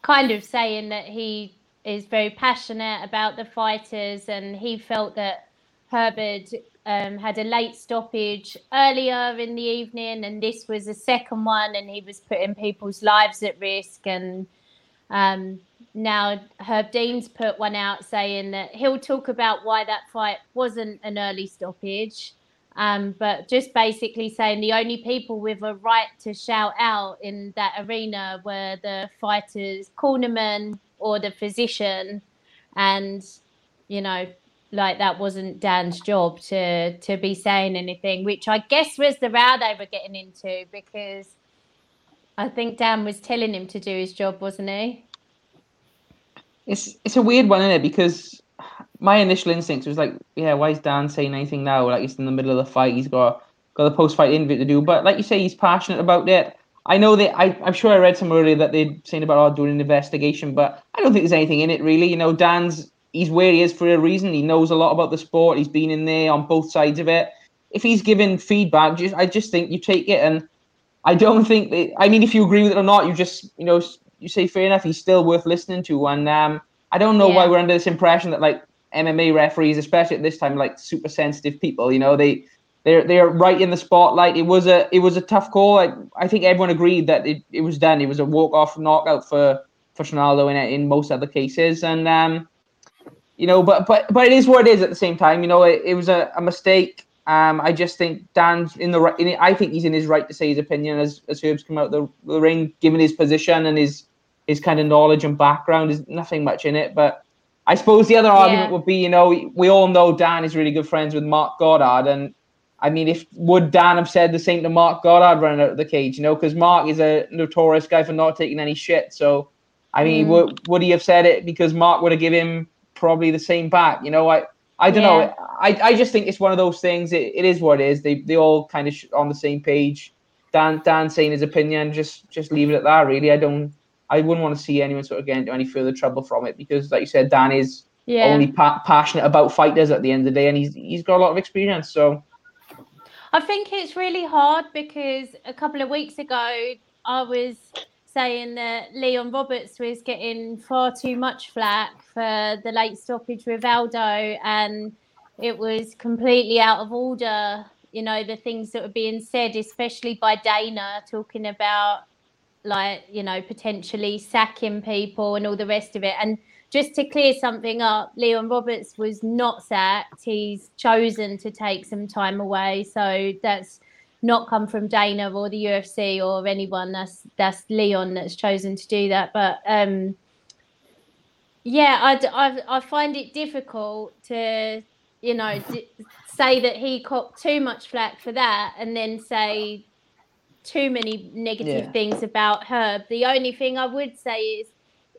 kind of saying that he is very passionate about the fighters and he felt that Herbert um, had a late stoppage earlier in the evening, and this was the second one, and he was putting people's lives at risk. And um, now Herb Dean's put one out saying that he'll talk about why that fight wasn't an early stoppage, um, but just basically saying the only people with a right to shout out in that arena were the fighters' cornerman or the physician, and you know like that wasn't Dan's job to to be saying anything, which I guess was the row they were getting into because I think Dan was telling him to do his job, wasn't he? It's it's a weird one, isn't it? Because my initial instinct was like, yeah, why is Dan saying anything now? Like he's in the middle of the fight, he's got got a post fight interview to do. But like you say, he's passionate about it. I know that I, I'm sure I read some earlier that they're saying about oh, doing an investigation, but I don't think there's anything in it really. You know, Dan's he's where he is for a reason. He knows a lot about the sport. He's been in there on both sides of it. If he's giving feedback, just I just think you take it, and I don't think that. I mean, if you agree with it or not, you just you know you say fair enough. He's still worth listening to, and um, I don't know why we're under this impression that like MMA referees, especially at this time, like super sensitive people. You know, they they're they're right in the spotlight. It was a it was a tough call. Like, I think everyone agreed that it, it was done. It was a walk off knockout for for Ronaldo in in most other cases, and um, you know, but but but it is what it is at the same time. You know, it, it was a, a mistake. Um, I just think Dan's in the right. In I think he's in his right to say his opinion as as Herb's come out the, the ring, given his position and his his kind of knowledge and background. There's nothing much in it, but I suppose the other argument Yeah. would be, you know, we, we all know Dan is really good friends with Marc Goddard, and I mean, if would Dan have said the same to Marc Goddard running out of the cage, you know, because Marc is a notorious guy for not taking any shit. So, I mean, Mm. would would he have said it because Marc would have given him probably the same back? You know, I I don't Yeah. know. I, I just think it's one of those things. It, it is what it is. They they all kind of sh- on the same page. Dan Dan saying his opinion, just just leave it at that. Really, I don't. I wouldn't want to see anyone sort of get into any further trouble from it because, like you said, Dan is Yeah. only pa- passionate about fighters at the end of the day, and he's he's got a lot of experience. So I think it's really hard because a couple of weeks ago I was saying that Leon Roberts was getting far too much flack for the late stoppage with Aldo and it was completely out of order, you know, the things that were being said, especially by Dana talking about like, you know, potentially sacking people and all the rest of it. And just to clear something up, Leon Roberts was not sacked. He's chosen to take some time away. So that's not come from Dana or the UFC or anyone. That's that's Leon that's chosen to do that. But um Yeah, I find it difficult to, you know, d- say that he copped too much flack for that and then say too many negative Yeah. things about Herb. The only thing I would say is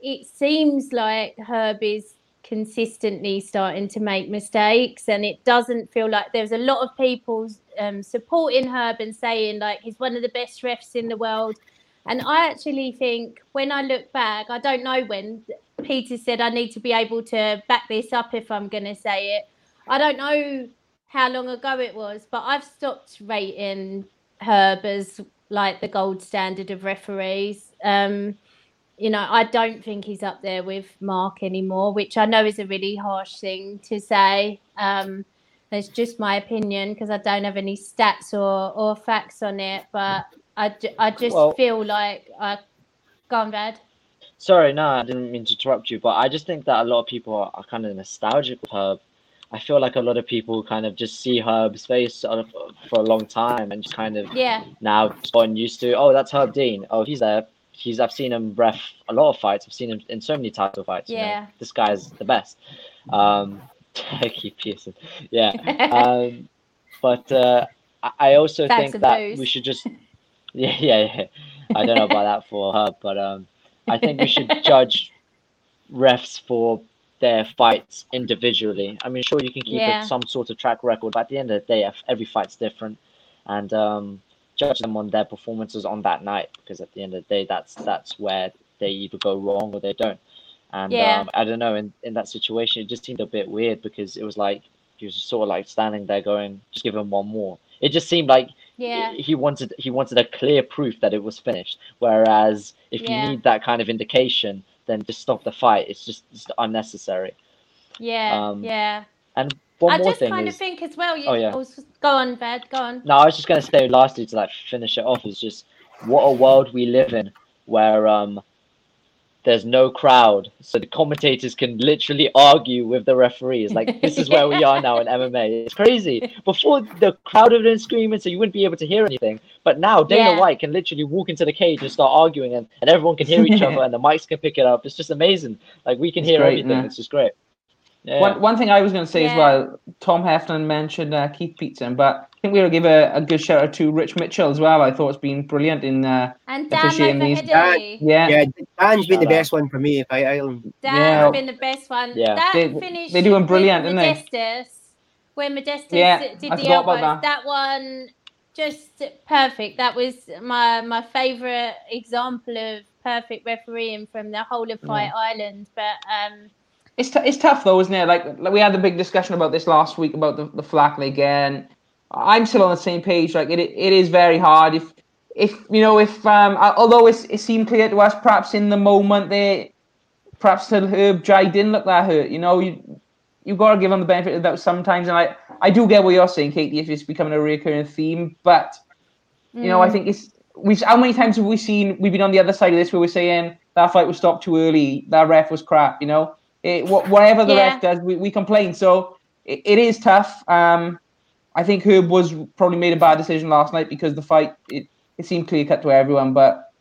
it seems like Herb is consistently starting to make mistakes and it doesn't feel like there's a lot of people um, supporting Herb and saying like he's one of the best refs in the world. And I actually think when I look back, I don't know when Peter said I need to be able to back this up if I'm going to say it. I don't know how long ago it was, but I've stopped rating Herb as like the gold standard of referees. Um, you know, I don't think he's up there with Marc anymore, which I know is a really harsh thing to say. Um, it's just my opinion because I don't have any stats or, or facts on it, but I, I just Well- feel like I gone bad. Sorry, no, I didn't mean to interrupt you, but I just think that a lot of people are, are kind of nostalgic with Herb. I feel like a lot of people kind of just see Herb's face for a long time and just kind of Yeah, now gotten used to. Oh, that's Herb Dean. Oh, he's there. He's I've seen him ref a lot of fights. I've seen him in so many title fights. you know. Yeah. this guy's the best. Um, Keith Peterson. Yeah. um, but uh, I- also That's think that boost. we should just yeah yeah yeah. I don't know about that for her, but um, I think we should judge refs for their fights individually. I mean, sure you can keep Yeah. some sort of track record, but at the end of the day, every fight's different, and um, judge them on their performances on that night because at the end of the day, that's that's where they either go wrong or they don't. And Yeah. um, I don't know, in, in that situation, it just seemed a bit weird because it was like he was sort of like standing there going, just give him one more. It just seemed like yeah, he wanted he wanted a clear proof that it was finished. Whereas if Yeah. you need that kind of indication, then just stop the fight. It's just, just unnecessary. yeah, um, yeah. One I more just thing kind is, of think as well. You, Oh, yeah. go on, Vad. Go on. no, I was just gonna say lastly to like finish it off is just what a world we live in where um there's no crowd, so the commentators can literally argue with the referees. Like this is where we are now in MMA. It's crazy. Before the crowd would have been screaming, so you wouldn't be able to hear anything. But now Dana Yeah. White can literally walk into the cage and start arguing, and, and everyone can hear each other, and the mics can pick it up. It's just amazing. Like we can It's hear great, everything. yeah. It's just great. Yeah. One, one thing I was going to say as well, Tom Heflin mentioned uh, Keith Peterson, but I think we're going to give a, a good shout out to Rich Mitchell as well. I thought it's been brilliant in. Uh, And Dan Officiating these- Overheady. yeah, Yeah, Dan's been the best one for me. If I Ireland, Dan's Yeah. been the best one. Yeah. That They- finish they're doing brilliant, aren't they? Modestas, when Modestas Yeah, did I the forgot about elbows, that. one just perfect. That was my my favourite example of perfect refereeing from the whole of Fight Island. But um, it's t- it's tough though, isn't it? Like, like we had the big discussion about this last week about the the flack league, and I'm still on the same page. Like, it it is very hard if if you know if um although it's, it seemed clear to us perhaps in the moment they perhaps till Herb Jai didn't look that hurt. You know, you you got to give him the benefit of the doubt sometimes, and I I do get what you're saying, Katie. If it's becoming a recurring theme, but you know, I mm, think it's we. How many times have we seen? We've been on the other side of this where we're saying that fight was stopped too early. That ref was crap. You know, it, whatever the Yeah. ref does, we, we complain. So it, it is tough. Um, I think Herb was probably made a bad decision last night because the fight it, it seemed clear cut to everyone. But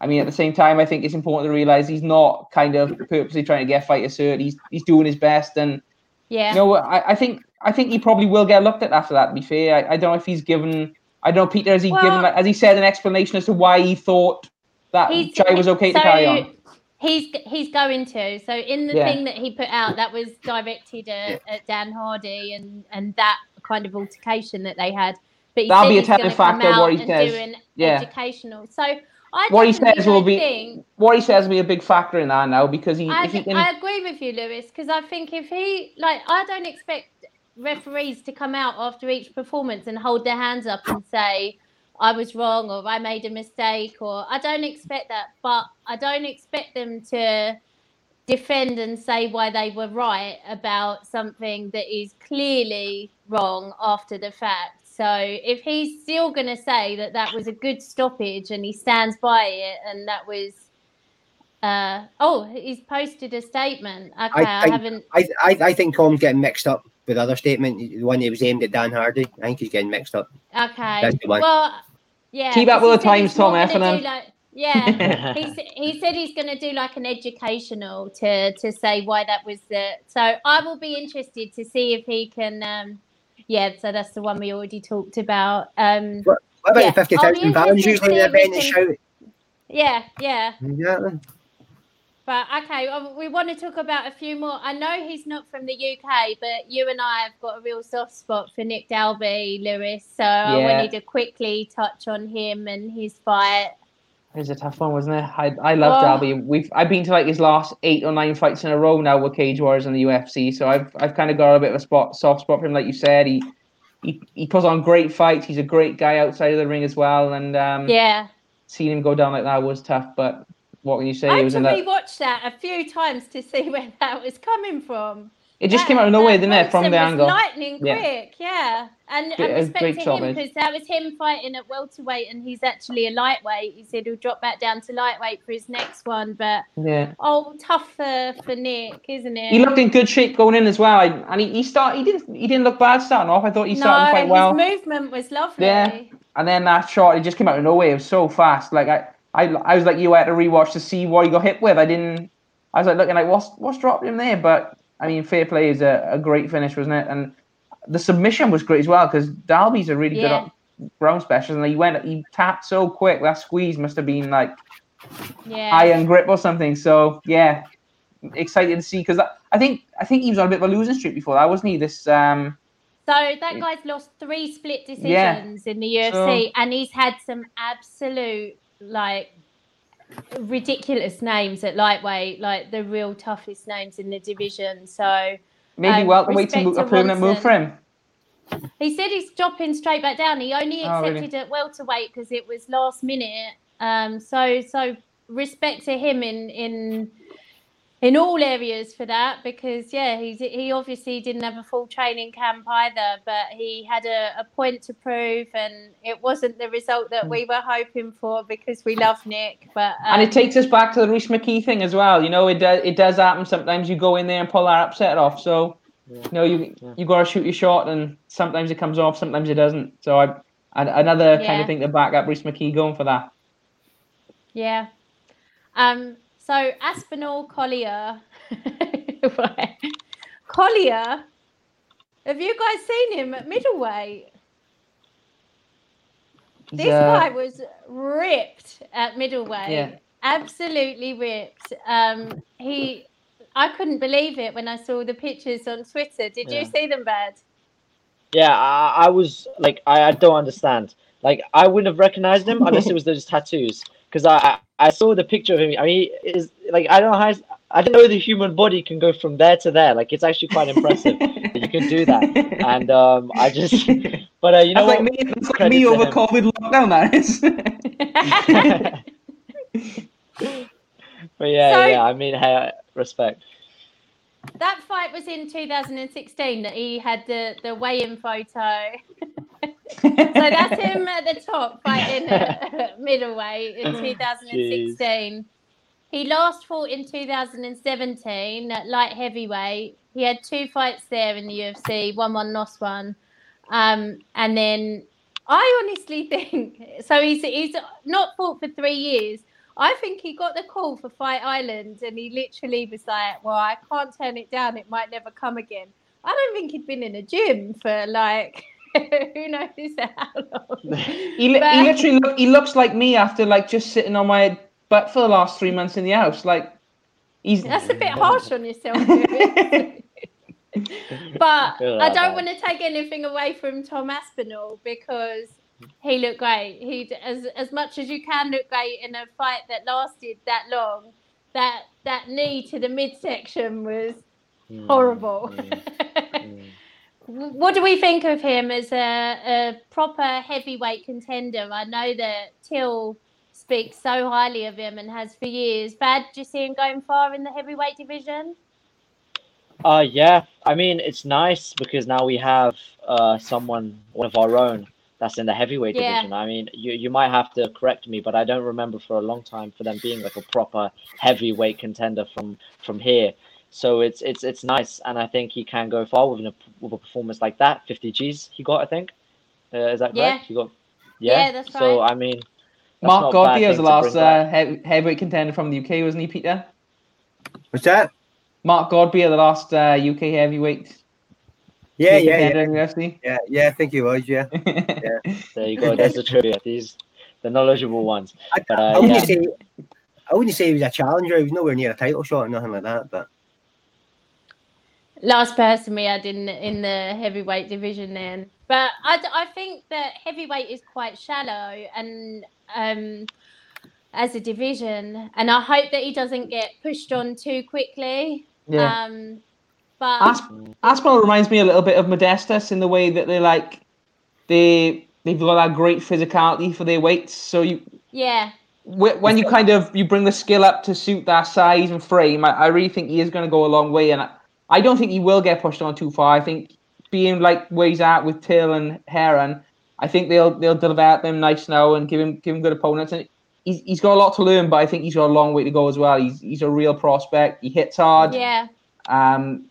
I mean, at the same time, I think it's important to realize he's not kind of purposely trying to get fighters hurt. He's he's doing his best, and yeah, you know, I, I think I think he probably will get looked at after that. To be fair, I, I don't know if he's given. I don't know, Peter. Has he Well- given? Like, has he said an explanation as to why he thought that Jai was okay to carry on? He's he's going to. So in the Yeah. thing that he put out, that was directed at, at Dan Hardy and and that kind of altercation that they had. But that'll be a telling factor what he says. Yeah. educational. So I What he says will be- think What he says will be a big factor in that now because he, I, he can, I agree with you, Lewis, because I think if he like, I don't expect referees to come out after each performance and hold their hands up and say, "I was wrong" or "I made a mistake," or I don't expect that. But I don't expect them to defend and say why they were right about something that is clearly wrong after the fact. So if he's still going to say that that was a good stoppage and he stands by it and that was uh, oh, he's posted a statement. Okay, I, think- haven't. I, I I think Tom's getting mixed up with the other statement, the one that was aimed at Dan Hardy. I think he's getting mixed up. Okay. That's the one. Well, yeah. Keep up with the times, Tom Effingham. Like, Yeah, he's, he said he's going to do like an educational to to say why that was the. So I will be interested to see if he can. Um, yeah, so that's the one we already talked about. Um, What about Yeah, the fifty I'll pounds usually in the see if event can- shout? yeah, yeah. Exactly. But okay, we want to talk about a few more. I know he's not from the UK, but you and I have got a real soft spot for Nick Dalby, Lewis. So I wanted to quickly touch on him and his fight. It was a tough one, wasn't it? I I love Oh. Dalby. We've I've been to like his last eight or nine fights in a row now with Cage Wars and the UFC. So I've I've kind of got a bit of a spot soft spot for him, like you said. He he, he puts on great fights. He's a great guy outside of the ring as well. And um, Yeah, seeing him go down like that was tough. But what can you say? I had to in that. rewatch that a few times to see where that was coming from. It just That- came out of nowhere, didn't it? From the angle. lightning Yeah. quick, yeah. And, Great- and uh, respect great him because that was him fighting at welterweight, and he's actually a lightweight. He said he'll drop back down to lightweight for his next one, but Yeah. oh, tough for, for Nick, isn't it? He looked in good shape going in as well. I, and he, he start he didn't he didn't look bad starting off. I thought he started no, quite his well. movement was lovely. Yeah. And then that shot, it just came out of nowhere. It was so fast. Like I, I, I was like you. Had to rewatch to see what he got hit with. I didn't. I was like looking like what's what's dropped him there. But I mean, fair play is a, a great finish, wasn't it? And the submission was great as well because Dalby's a really Yeah. good ground specialist, and he went he tapped so quick. That squeeze must have been like Yeah. iron grip or something. So yeah, excited to see because I think I think he was on a bit of a losing streak before that, wasn't he? This um So that guy's lost three split decisions Yeah. in the UFC, and he's had some absolute like ridiculous names at lightweight, like the real toughest names in the division. So maybe Um, welterweight's a, to permanent move for him. he said he's dropping straight back down. He only Oh, really? accepted at welterweight because it was last minute. Um, so so respect to him in in in all areas for that because yeah he's he obviously didn't have a full training camp either but he had a, a point to prove and it wasn't the result that we were hoping for because we love Nick but um, And it takes us back to the Rhys McKee thing as well. You know, it does it does happen sometimes. You go in there and pull that upset off. So, Yeah. you know, you Yeah. you got to shoot your shot, and sometimes it comes off, sometimes it doesn't. So I, and another kind of thing to back up Rhys McKee going for that. Yeah. Um. So Aspinall Collier. Collier. Have you guys seen him at middleweight? This uh, guy was ripped at middleweight. Yeah. Absolutely ripped. Um. He. I couldn't believe it when I saw the pictures on Twitter. Did you see them, Vad? Yeah, I, I was like, I, I don't understand. Like, I wouldn't have recognized him unless it was those tattoos. Because I, I I saw the picture of him. I mean, is like I don't know how. I didn't know the human body can go from there to there. Like, it's actually quite impressive. that you can do that. And um, I just, but uh, you know That's what? like me, that's like me over him. COVID lockdown. That is. but yeah, So- yeah. I mean, hey, respect. that fight was in 2016 that he had the the weigh-in photo. So that's him at the top fighting at middleweight in 2016. He last fought in 2017 at light heavyweight. He had two fights there in the UFC, one one lost one. Um, and then I honestly think so. He's he's not fought for three years. I think he got the call for Fight Island, and he literally was like, "Well, I can't turn it down. It might never come again." I don't think he'd been in a gym for like who knows how long. He, li- But- he literally look, he looks like me after like just sitting on my butt for the last three months in the house. Like he's That's a bit harsh on yourself. But I don't want to take anything away from Tom Aspinall because he looked great. He as as much as you can look great in a fight that lasted that long. That that knee to the midsection was Mm, horrible. mm, mm. What do we think of him as a, a proper heavyweight contender? I know that Till speaks so highly of him and has for years. Vad, do you see him going far in the heavyweight division? Uh, yeah. I mean, it's nice because now we have uh someone, one of our own, that's in the heavyweight Yeah. division. I mean, you you might have to correct me, but I don't remember for a long time for them being like a proper heavyweight contender from from here. So it's it's it's nice, and I think he can go far with a with a performance like that. Fifty G's he got, I think. Uh, is that Yeah. correct? He got. Yeah, Yeah. that's So right. I mean, Mark not Godbeer was the last uh, heavyweight contender from the UK, wasn't he, Peter? What's that? Mark Godbeer, the last uh, UK heavyweight Yeah, yeah, yeah, contender in yeah, yeah. I think he was. Yeah. There you go. There's the trivia. These the knowledgeable ones. I, But, uh, I wouldn't yeah. say. I wouldn't say he was a challenger. He was nowhere near a title shot or nothing like that. But last person we had in in the heavyweight division then. But I, I think that heavyweight is quite shallow and um, as a division, and I hope that he doesn't get pushed on too quickly. yeah. Um, but Asp- Aspinall reminds me a little bit of Modestas in the way that they're like they they've got that great physicality for their weights. So you yeah, wh- when you kind of you bring the skill up to suit that size and frame, I, I really think he is going to go a long way. And I, I don't think he will get pushed on too far. I think being like where he's at with Till and Heron, I think they'll they'll develop them nice now and give him give him good opponents. And he's, he's got a lot to learn, but I think he's got a long way to go as well. He's he's a real prospect. He hits hard. yeah, Um,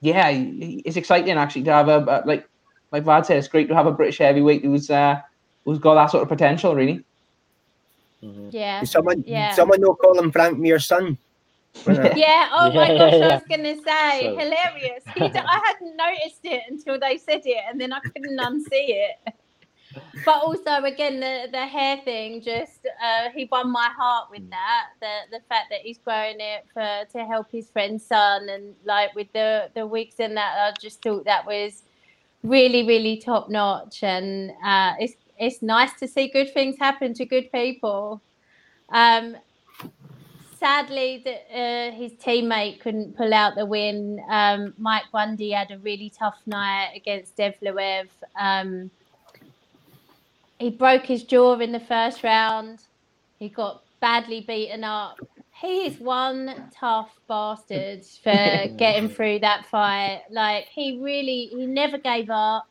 yeah, it's exciting actually to have a, a like like Vad said, it's great to have a British heavyweight who's uh who's got that sort of potential. Really, Mhm. yeah, Did someone, Yeah. someone know call him Frank Mir's son. Wasn't it? yeah. Oh my Yeah, gosh, yeah, I was gonna say So- hilarious. He d- I hadn't noticed it until they said it, and then I couldn't unsee it. But also, again, the the hair thing, just uh, he won my heart with that. The the fact that he's growing it for to help his friend's son, and like with the the wigs and that, I just thought that was really really top notch, and uh, it's it's nice to see good things happen to good people. Um, sadly, that uh, his teammate couldn't pull out the win. Um, Mike Grundy had a really tough night against Evloev. Um, he broke his jaw in the first round. He got badly beaten up. He is one tough bastard for getting through that fight. Like he really, he never gave up.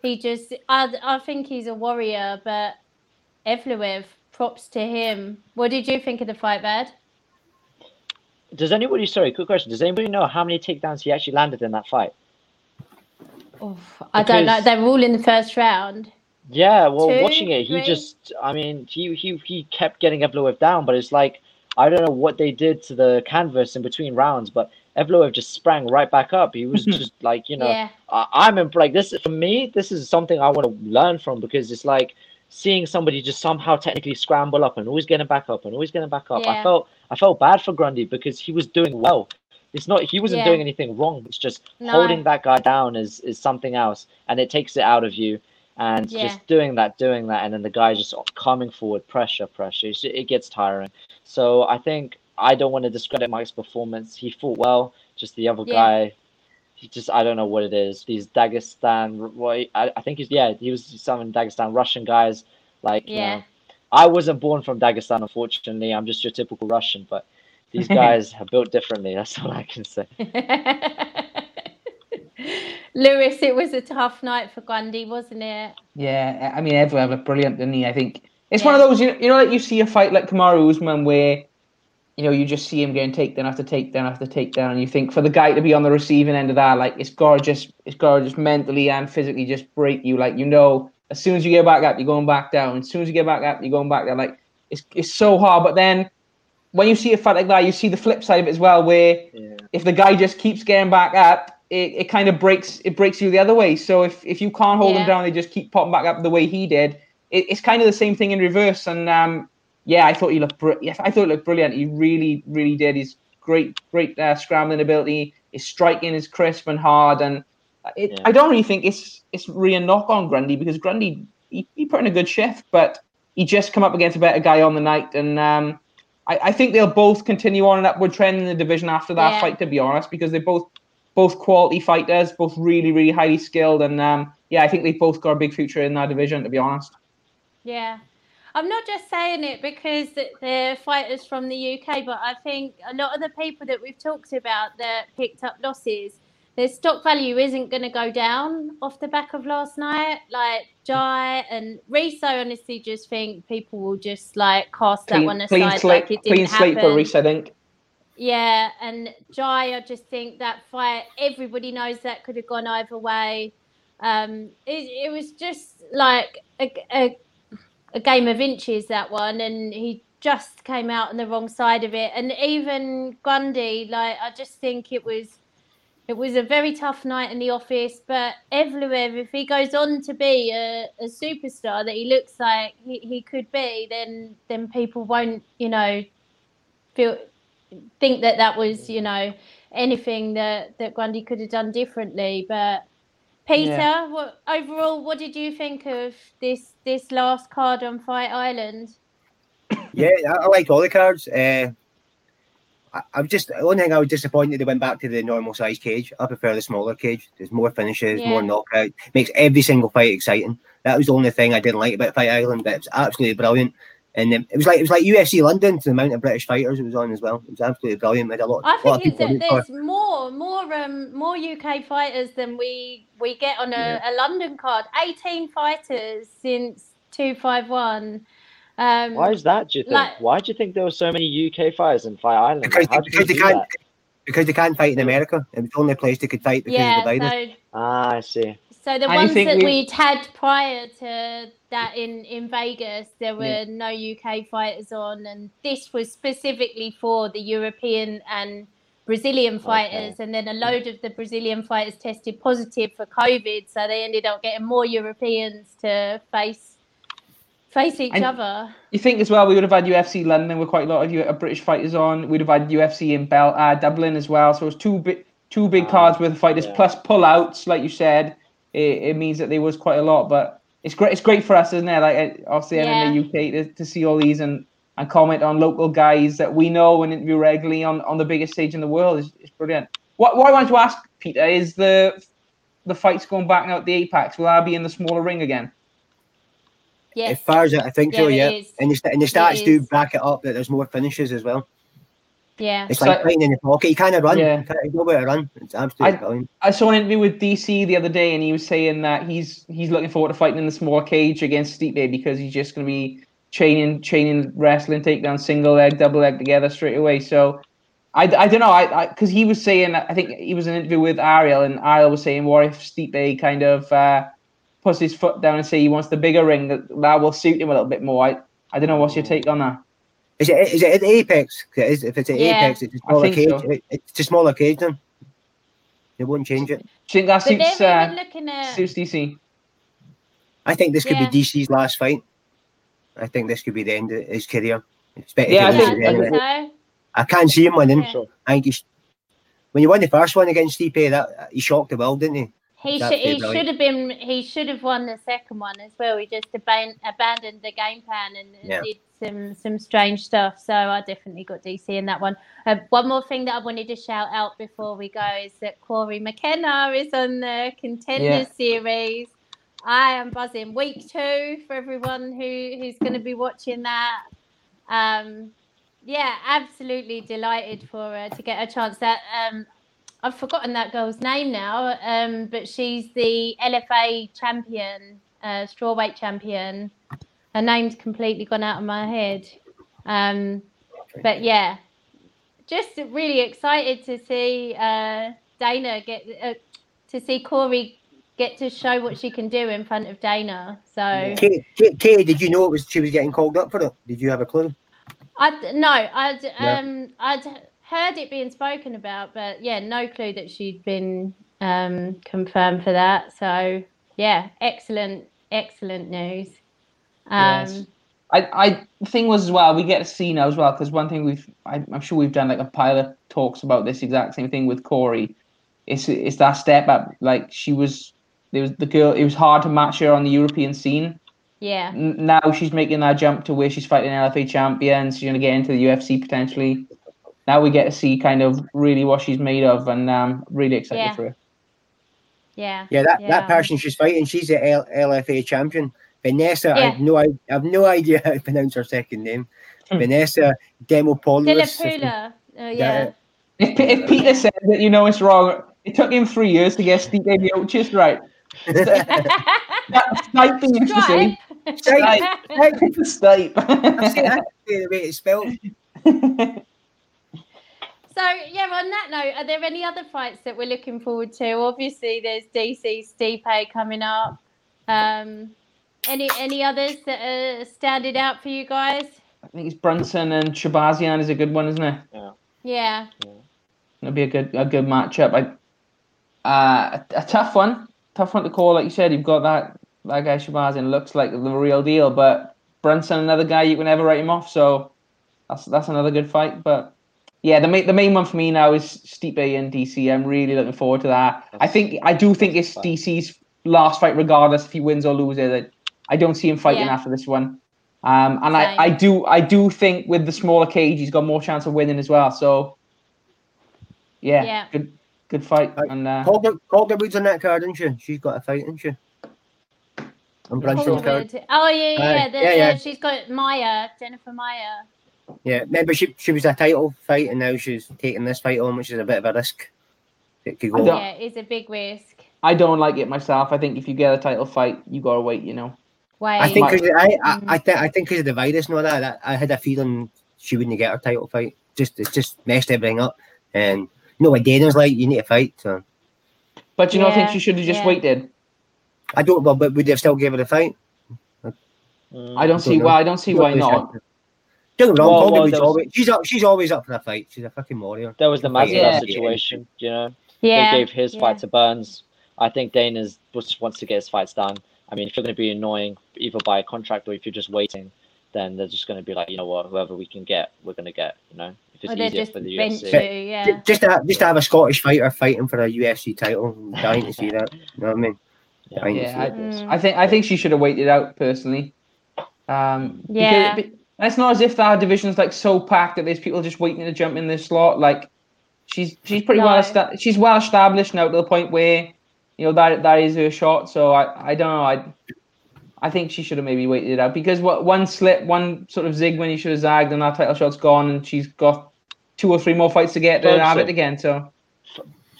He just, I, I think he's a warrior. But Evloev, props to him. What did you think of the fight, Vad? Does anybody? Sorry, quick question. Does anybody know how many takedowns he actually landed in that fight? Oof, I don't know. They were all in the first round. Yeah, well, Two, watching it, he three? just, I mean, he he he kept getting Evloev down, but it's like I don't know what they did to the canvas in between rounds, but Evloev just sprang right back up. He was just like, you know, Yeah, I, I'm imp- like this for me. This is something I want to learn from because it's like seeing somebody just somehow technically scramble up and always getting back up and always getting back up. I felt I felt bad for Grundy because he was doing well. It's not he wasn't Yeah. doing anything wrong. It's just No. holding that guy down is is something else, and it takes it out of you. And Yeah. just doing that, doing that, and then the guy just coming forward, pressure, pressure. It's, it gets tiring. So I think I don't want to discredit Mike's performance. He fought well. Just the other Yeah. guy, just I don't know what it is. These Dagestan, well, I, I think he's yeah, he was some Dagestan Russian guys. Like you Yeah. know, I wasn't born from Dagestan, unfortunately. I'm just your typical Russian, but these guys are built differently. That's all I can say. Lewis, it was a tough night for Grundy, wasn't it? yeah. I mean, Evloev looked brilliant, didn't he? I think it's one of those you, you know, like you see a fight like Kamaru Usman where you know you just see him getting takedown after takedown after takedown, and you think for the guy to be on the receiving end of that, like it's gorgeous, it's gorgeous mentally and physically, just break you. Like you know, as soon as you get back up, you're going back down. As soon as you get back up, you're going back down. Like it's it's so hard, but then. When you see a fight like that, you see the flip side of it as well, where Yeah. if the guy just keeps getting back up, it, it kind of breaks it breaks you the other way. So if, if you can't hold Yeah. them down, they just keep popping back up the way he did. It, it's kind of the same thing in reverse. And um, yeah, I thought he looked br- yeah, I thought he looked brilliant. He really really did. He's great great uh, scrambling ability. His striking is crisp and hard. And it, Yeah. I don't really think it's it's really a knock on Grundy because Grundy he, he put in a good shift, but he just come up against a better guy on the night and. Um, I, I think they'll both continue on an upward trend in the division after that Yeah. fight, to be honest, because they're both both quality fighters, both really, really highly skilled, and um, yeah, I think they've both got a big future in that division, to be honest. Yeah. I'm not just saying it because they're fighters from the UK, but I think a lot of the people that we've talked about that picked up losses, their stock value isn't going to go down off the back of last night. Like Jai and Rhys, I honestly just think people will just like cast that Clean, one clean aside slate, like it didn't clean happen. for Rhys, I think. Yeah, and Jai, I just think that fight, everybody knows that could have gone either way. Um, it, it was just like a, a a game of inches that one, and he just came out on the wrong side of it. And even Grundy, like I just think it was it was a very tough night in the office. But Evloev, if he goes on to be a, a superstar that he looks like he, he could be, then then people won't, you know, feel think that that was, you know, anything that that Grundy could have done differently. But Peter, Yeah. what overall, what did you think of this this last card on Fight Island? Yeah, I, I liked all the cards. Uh, I, I'm just the only thing I was disappointed they went back to the normal size cage. I prefer the smaller cage. There's more finishes, more knockout. Makes every single fight exciting. That was the only thing I didn't like about Fight Island, but it was absolutely brilliant. And um, it was like it was like UFC London to the amount of British fighters it was on as well. It was absolutely brilliant. We had a lot, I lot of think people. that root for. there's more more um more UK fighters than we we get on a, Yeah. a London card. 18 fighters since 251. Um, Why is that? Do you think? like- Why do you think there were so many UK fighters in Fight Island? because, how they, because they can't that? because they can't fight in America. It was the only place they could fight because yeah, of the virus. so Ah, I see. So the And ones that we- we'd had prior to that in, in Vegas, there were Yeah. no UK fighters on, and this was specifically for the European and Brazilian fighters. And then a load of the Brazilian fighters tested positive for COVID, so they ended up getting more Europeans to face face each And- other. You think as well we would have had UFC London with quite a lot of U- uh, British fighters on. We'd have had UFC in Bel- uh, Dublin as well. So it was two big two big Ah, cards with fighters yeah. plus pullouts, like you said. It, it means that there was quite a lot, but it's great. It's great for us, isn't it? Like uh, obviously in the UK to, to see all these and, and comment on local guys that we know and interview regularly on, on the biggest stage in the world is, is brilliant. What what I wanted to ask Peter is the the fights going back now at the Apex. Will I be in the smaller ring again? Yes. As far as I think so, Yeah, yeah. it is. And the, st- and the stats do is. back it up that there's more finishes as well. Yeah. It's So- like fighting in the pocket. You kind of run. Yeah. You can't know where to run. It's absolutely I- brilliant. I saw an interview with DC the other day, and he was saying that he's he's looking forward to fighting in the smaller cage against Stipe because he's just going to be chaining chaining wrestling takedown single leg, double leg together straight away. So I, I don't know, I because he was saying I think he was in an interview with Ariel, and Ariel was saying, what if Stipe kind of uh, puts his foot down and say he wants the bigger ring that that will suit him a little bit more. I I don't know what's your take on that. Is it is it at Apex? 'Cause it is- if it's at Yeah. Apex, it's a I smaller cage. so. It- it's a smaller cage then. They won't change it. Do think that But they're suits uh, at suits DC? I think this could Yeah. be DC's last fight. I think this could be the end of his career. Yeah, I to think- I think so. I can't see him winning. Yeah. Sure. I think he's, when you won the first one against Stipe, that he shocked the world, didn't he? He should he should have been he should have won the second one as well. He just aban- abandoned the game plan and, and Yeah. did some some strange stuff. So I definitely got DC in that one. Uh, one more thing that I wanted to shout out before we go is that Cory McKenna is on the Contenders series. I am buzzing. Week two for everyone who who's going to be watching that. Um, yeah, absolutely delighted for her to get a chance. That um, I've forgotten that girl's name now, um, but she's the LFA champion, uh, strawweight champion. Her name's completely gone out of my head. Um, but yeah, just really excited to see uh, Dana get uh, to see Cory get to show what she can do in front of Dana. So Kate, Kate, Kate, did you know it was she was getting called up for it? Did you have a clue? I no, I'd Yeah. um I'd heard it being spoken about, but yeah, no clue that she'd been um confirmed for that. So yeah, excellent, excellent news. Um, Yes. I, I thing was as well we get to see now as well because one thing we've I, I'm sure we've done like a pilot talks about this exact same thing with Cory. It's it's that step up like she was there was the girl it was hard to match her on the European scene. yeah, Now she's making that jump to where she's fighting LFA champions. She's gonna get into the UFC potentially. Now we get to see kind of really what she's made of, and um, really excited Yeah. for her. yeah, Yeah, that, Yeah. that person she's fighting, she's the L- LFA champion. Vanessa, I Yeah. have no I have no idea how to pronounce her second name. Hmm. Vanessa Demopoulos. Philipula. Uh, Yeah. yeah. If, if Peter said that you know it's wrong, it took him three years to get Steve Miocic right. That Stipe he used to say. Stripe. Stipe. I say that the way it's spelled. So yeah, on that note, are there any other fights that we're looking forward to? Obviously, there's DC Stipe coming up. Um, Any any others that are standing out for you guys? I think it's Brunson and Shahbazyan is a good one, isn't it? Yeah. Yeah. It'll be a good a good matchup. I, uh, a, a tough one, tough one to call. Like you said, you've got that that guy Shahbazyan looks like the real deal, but Brunson, another guy you can never write him off. So that's that's another good fight. But yeah, the main the main one for me now is Stipe and DC. I'm really looking forward to that. I think I do think it's DC's last fight, regardless if he wins or loses. I don't see him fighting Yeah. after this one. Um, and I, I do I do think with the smaller cage, he's got more chance of winning as well. So yeah, Yeah. good good fight. Right. And uh, Calder, Calderwood's on that card, isn't she? She's got a fight, isn't she? On Brunson's card. Oh yeah, yeah. Aye. the, Yeah, yeah. the- she's got Maia, Jennifer Maia. Yeah, remember she she was a title fight and now she's taking this fight on, which is a bit of a risk. It could go. don't- Yeah, it's a big risk. I don't like it myself. I think if you get a title fight, you gotta wait. You know. Why? I think 'cause I I, Mm. I think I think because of the virus and all that, that, I had a feeling she wouldn't get her title fight. Just it's just messed everything up. And you know what Dana's like, you need to fight. So But you know, I think she should have just yeah. waited. I don't. Well, but would they have still give her the fight? Mm. I don't see don't know. why. I don't see why not. Don't get me wrong. Well, well, Calderwood's there was- always, she's up. She's always up for a fight. She's a fucking warrior. There was the Masvidal Yeah. situation, you know. yeah. They gave his yeah. fight to Burns. I think Dana's just wants to get his fights done. I mean, if you're going to be annoying either by a contract or if you're just waiting, then they're just going to be like, you know what, whoever we can get, we're going to get. You know, if it's Or they're easier just for the bench UFC. you, yeah. Just to have, just to have a Scottish fighter fighting for a UFC title. I'm dying to see that. You know what I mean? Yeah. Yeah, I-. I think I think she should have waited out personally. Um, Yeah. but it's not as if our division's like so packed that there's people just waiting to jump in this slot. Like she's she's pretty well esta- she's well established now to the point where you know that that is her shot. So I I don't know I. I think she should have maybe waited it out because what one slip, one sort of zig when he should have zagged, and that title shot's gone, and she's got two or three more fights to get to have it again. So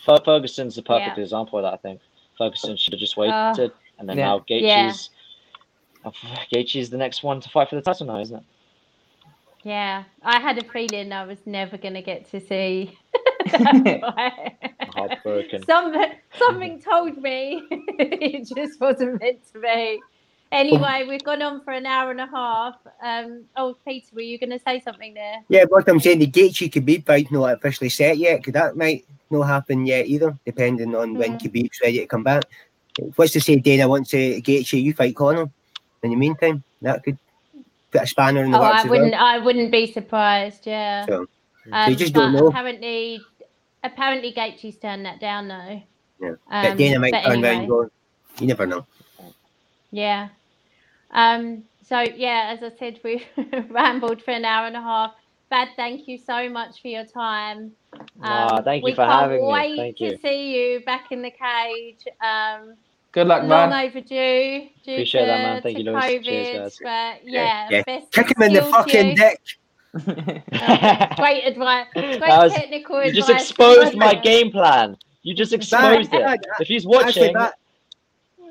Fer- Ferguson's the perfect Yeah. example of that, I think. Ferguson should have just Uh, waited, and then Yeah. now Yeah. Gaethje's. Gaethje's the next one to fight for the title now, isn't it? Yeah, I had a feeling I was never going to get to see. Heartbroken. something, something told me it just wasn't meant to be. Anyway, we've gone on for an hour and a half. Um, oh, Peter, were you going to say something there? Yeah, but I'm saying the Gaethje Khabib fight's not officially set yet. Could that might not happen yet either, depending on when Mhm. Khabib's ready to come back. What's to say Dana wants to Gaethje, you fight Conor. In the meantime, that could put a spanner in the Oh, works I as wouldn't. well. I wouldn't be surprised. Yeah. So, Um, you just don't know. Apparently, apparently Gaethje's turned that down though. Yeah. Um, But Dana might but turn anyway. around and go, you never know. Yeah. Um, so yeah, as I said, we rambled for an hour and a half. Bad, thank you so much for your time. Um, Ah, thank you we for can't having me. Wait Thank to see you back in the cage. Um, good luck, man. long man. overdue. Due Appreciate to, that, man. Thank you, Lewis. COVID, Cheers, guys. But yeah, Yeah. best Kick him in the fucking you. dick. Great advice. Great That was- technical you advice. just exposed my Yeah. game plan. You just exposed it. Bad. If he's Actually, watching, that-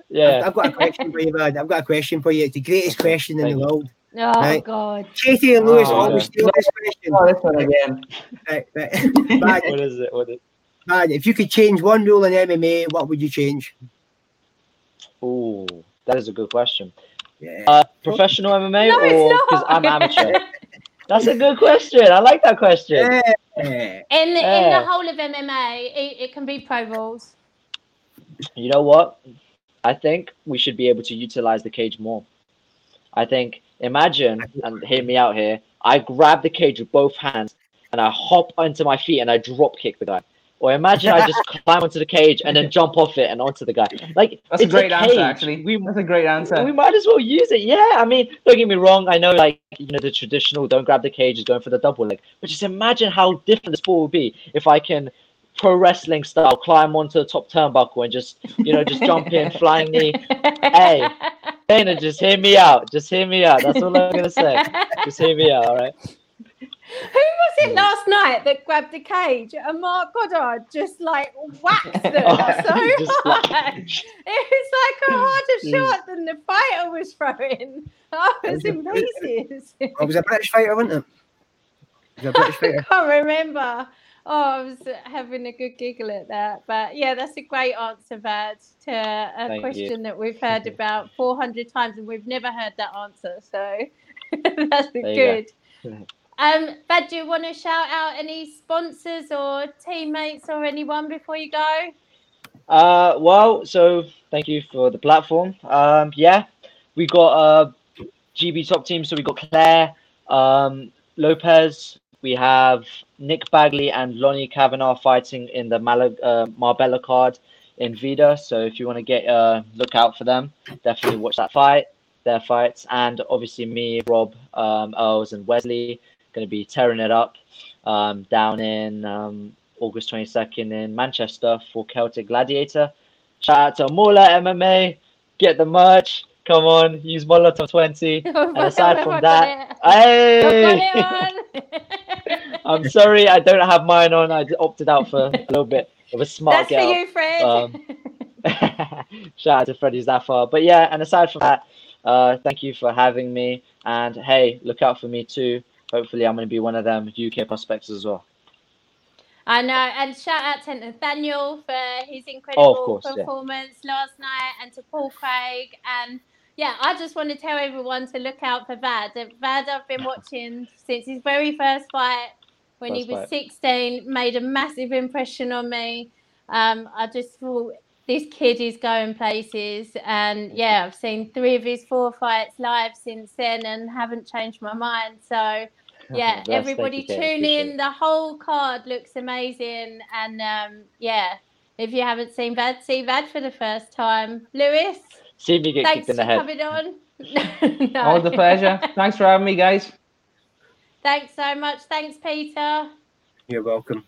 yeah. I've got a question for you, man. I've got a question for you. It's the greatest question in the you. world. Oh Right. God. Katie and Lewis Oh, always yeah. steal this question. oh, this one again. Right, right. man, What is it? What is it? man, if you could change one rule in MMA, what would you change? Ooh, that is a good question. Yeah. Uh, professional MMA No, it's or because I'm amateur? That's a good question. I like that question. Yeah. In the, in the whole of MMA, it, it can be pro rules. You know what? I think we should be able to utilize the cage more. I think, imagine, and hear me out here, I grab the cage with both hands and I hop onto my feet and I drop kick the guy. Or imagine I just climb onto the cage and then jump off it and onto the guy. Like, That's a great answer, actually. We, That's a great answer. we might as well use it. Yeah, I mean, don't get me wrong. I know, like, you know, the traditional don't grab the cage is going for the double leg. But just imagine how different the sport would be if I can pro wrestling style climb onto the top turnbuckle and just, you know, just jump in, flying knee. Hey. Dana, just hear me out. Just hear me out. That's all I'm gonna say. Just hear me out, all right? Who was it last night that grabbed a cage and Marc Goddard just like whacked them so hard? It was like a harder shot than the fighter was throwing. I was in pieces. I was oh, a British fighter, wasn't it? It was a British I fighter. can't remember. Oh, I was having a good giggle at that. But yeah, that's a great answer, Vad, to a Thank you. question that we've heard about 400 times and we've never heard that answer. So that's you good. Um, Vad, do you want to shout out any sponsors or teammates or anyone before you go? Uh, well, so thank you for the platform. Um, yeah, we got uh, GB top team. So we got Claire, um, Lopez. We have Nick Bagley and Lonnie Kavanagh fighting in the Mal- uh, Marbella card in Vida. So if you want to get uh, look out for them, definitely watch that fight, their fights, and obviously me, Rob, um, Earls, and Wesley going to be tearing it up um, down in um, August 22nd in Manchester for Celtic Gladiator. Shout out to Mola MMA. Get the merch. Come on, use Molotov 20. And aside from that, hey, I'm sorry I don't have mine on. I opted out for a little bit of a smart That's for you, Fred. Um, Shout out to Freddie Zaffar. But yeah, and aside from that, uh, thank you for having me. And hey, look out for me too. Hopefully, I'm going to be one of them UK prospects as well. I know, and shout out to Nathaniel for his incredible course, yeah. performance last night, and to Paul Craig. And yeah, I just want to tell everyone to look out for Vad. Vad, I've been watching since his very first fight when he was fight. 16, made a massive impression on me. Um, I just thought this kid is going places, and yeah, I've seen three of his four fights live since then, and haven't changed my mind. So yeah, Bless. Everybody tune Appreciate in. it. The whole card looks amazing, and um, yeah, if you haven't seen Vad, see Vad for the first time. Lewis, See me get thanks kicked in for the head. coming on. No. Always a pleasure. Thanks for having me, guys. Thanks so much. Thanks, Peter. You're welcome.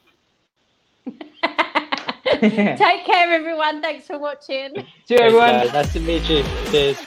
Take care, everyone. Thanks for watching. See you, Thanks, everyone. guys. Nice to meet you. Cheers.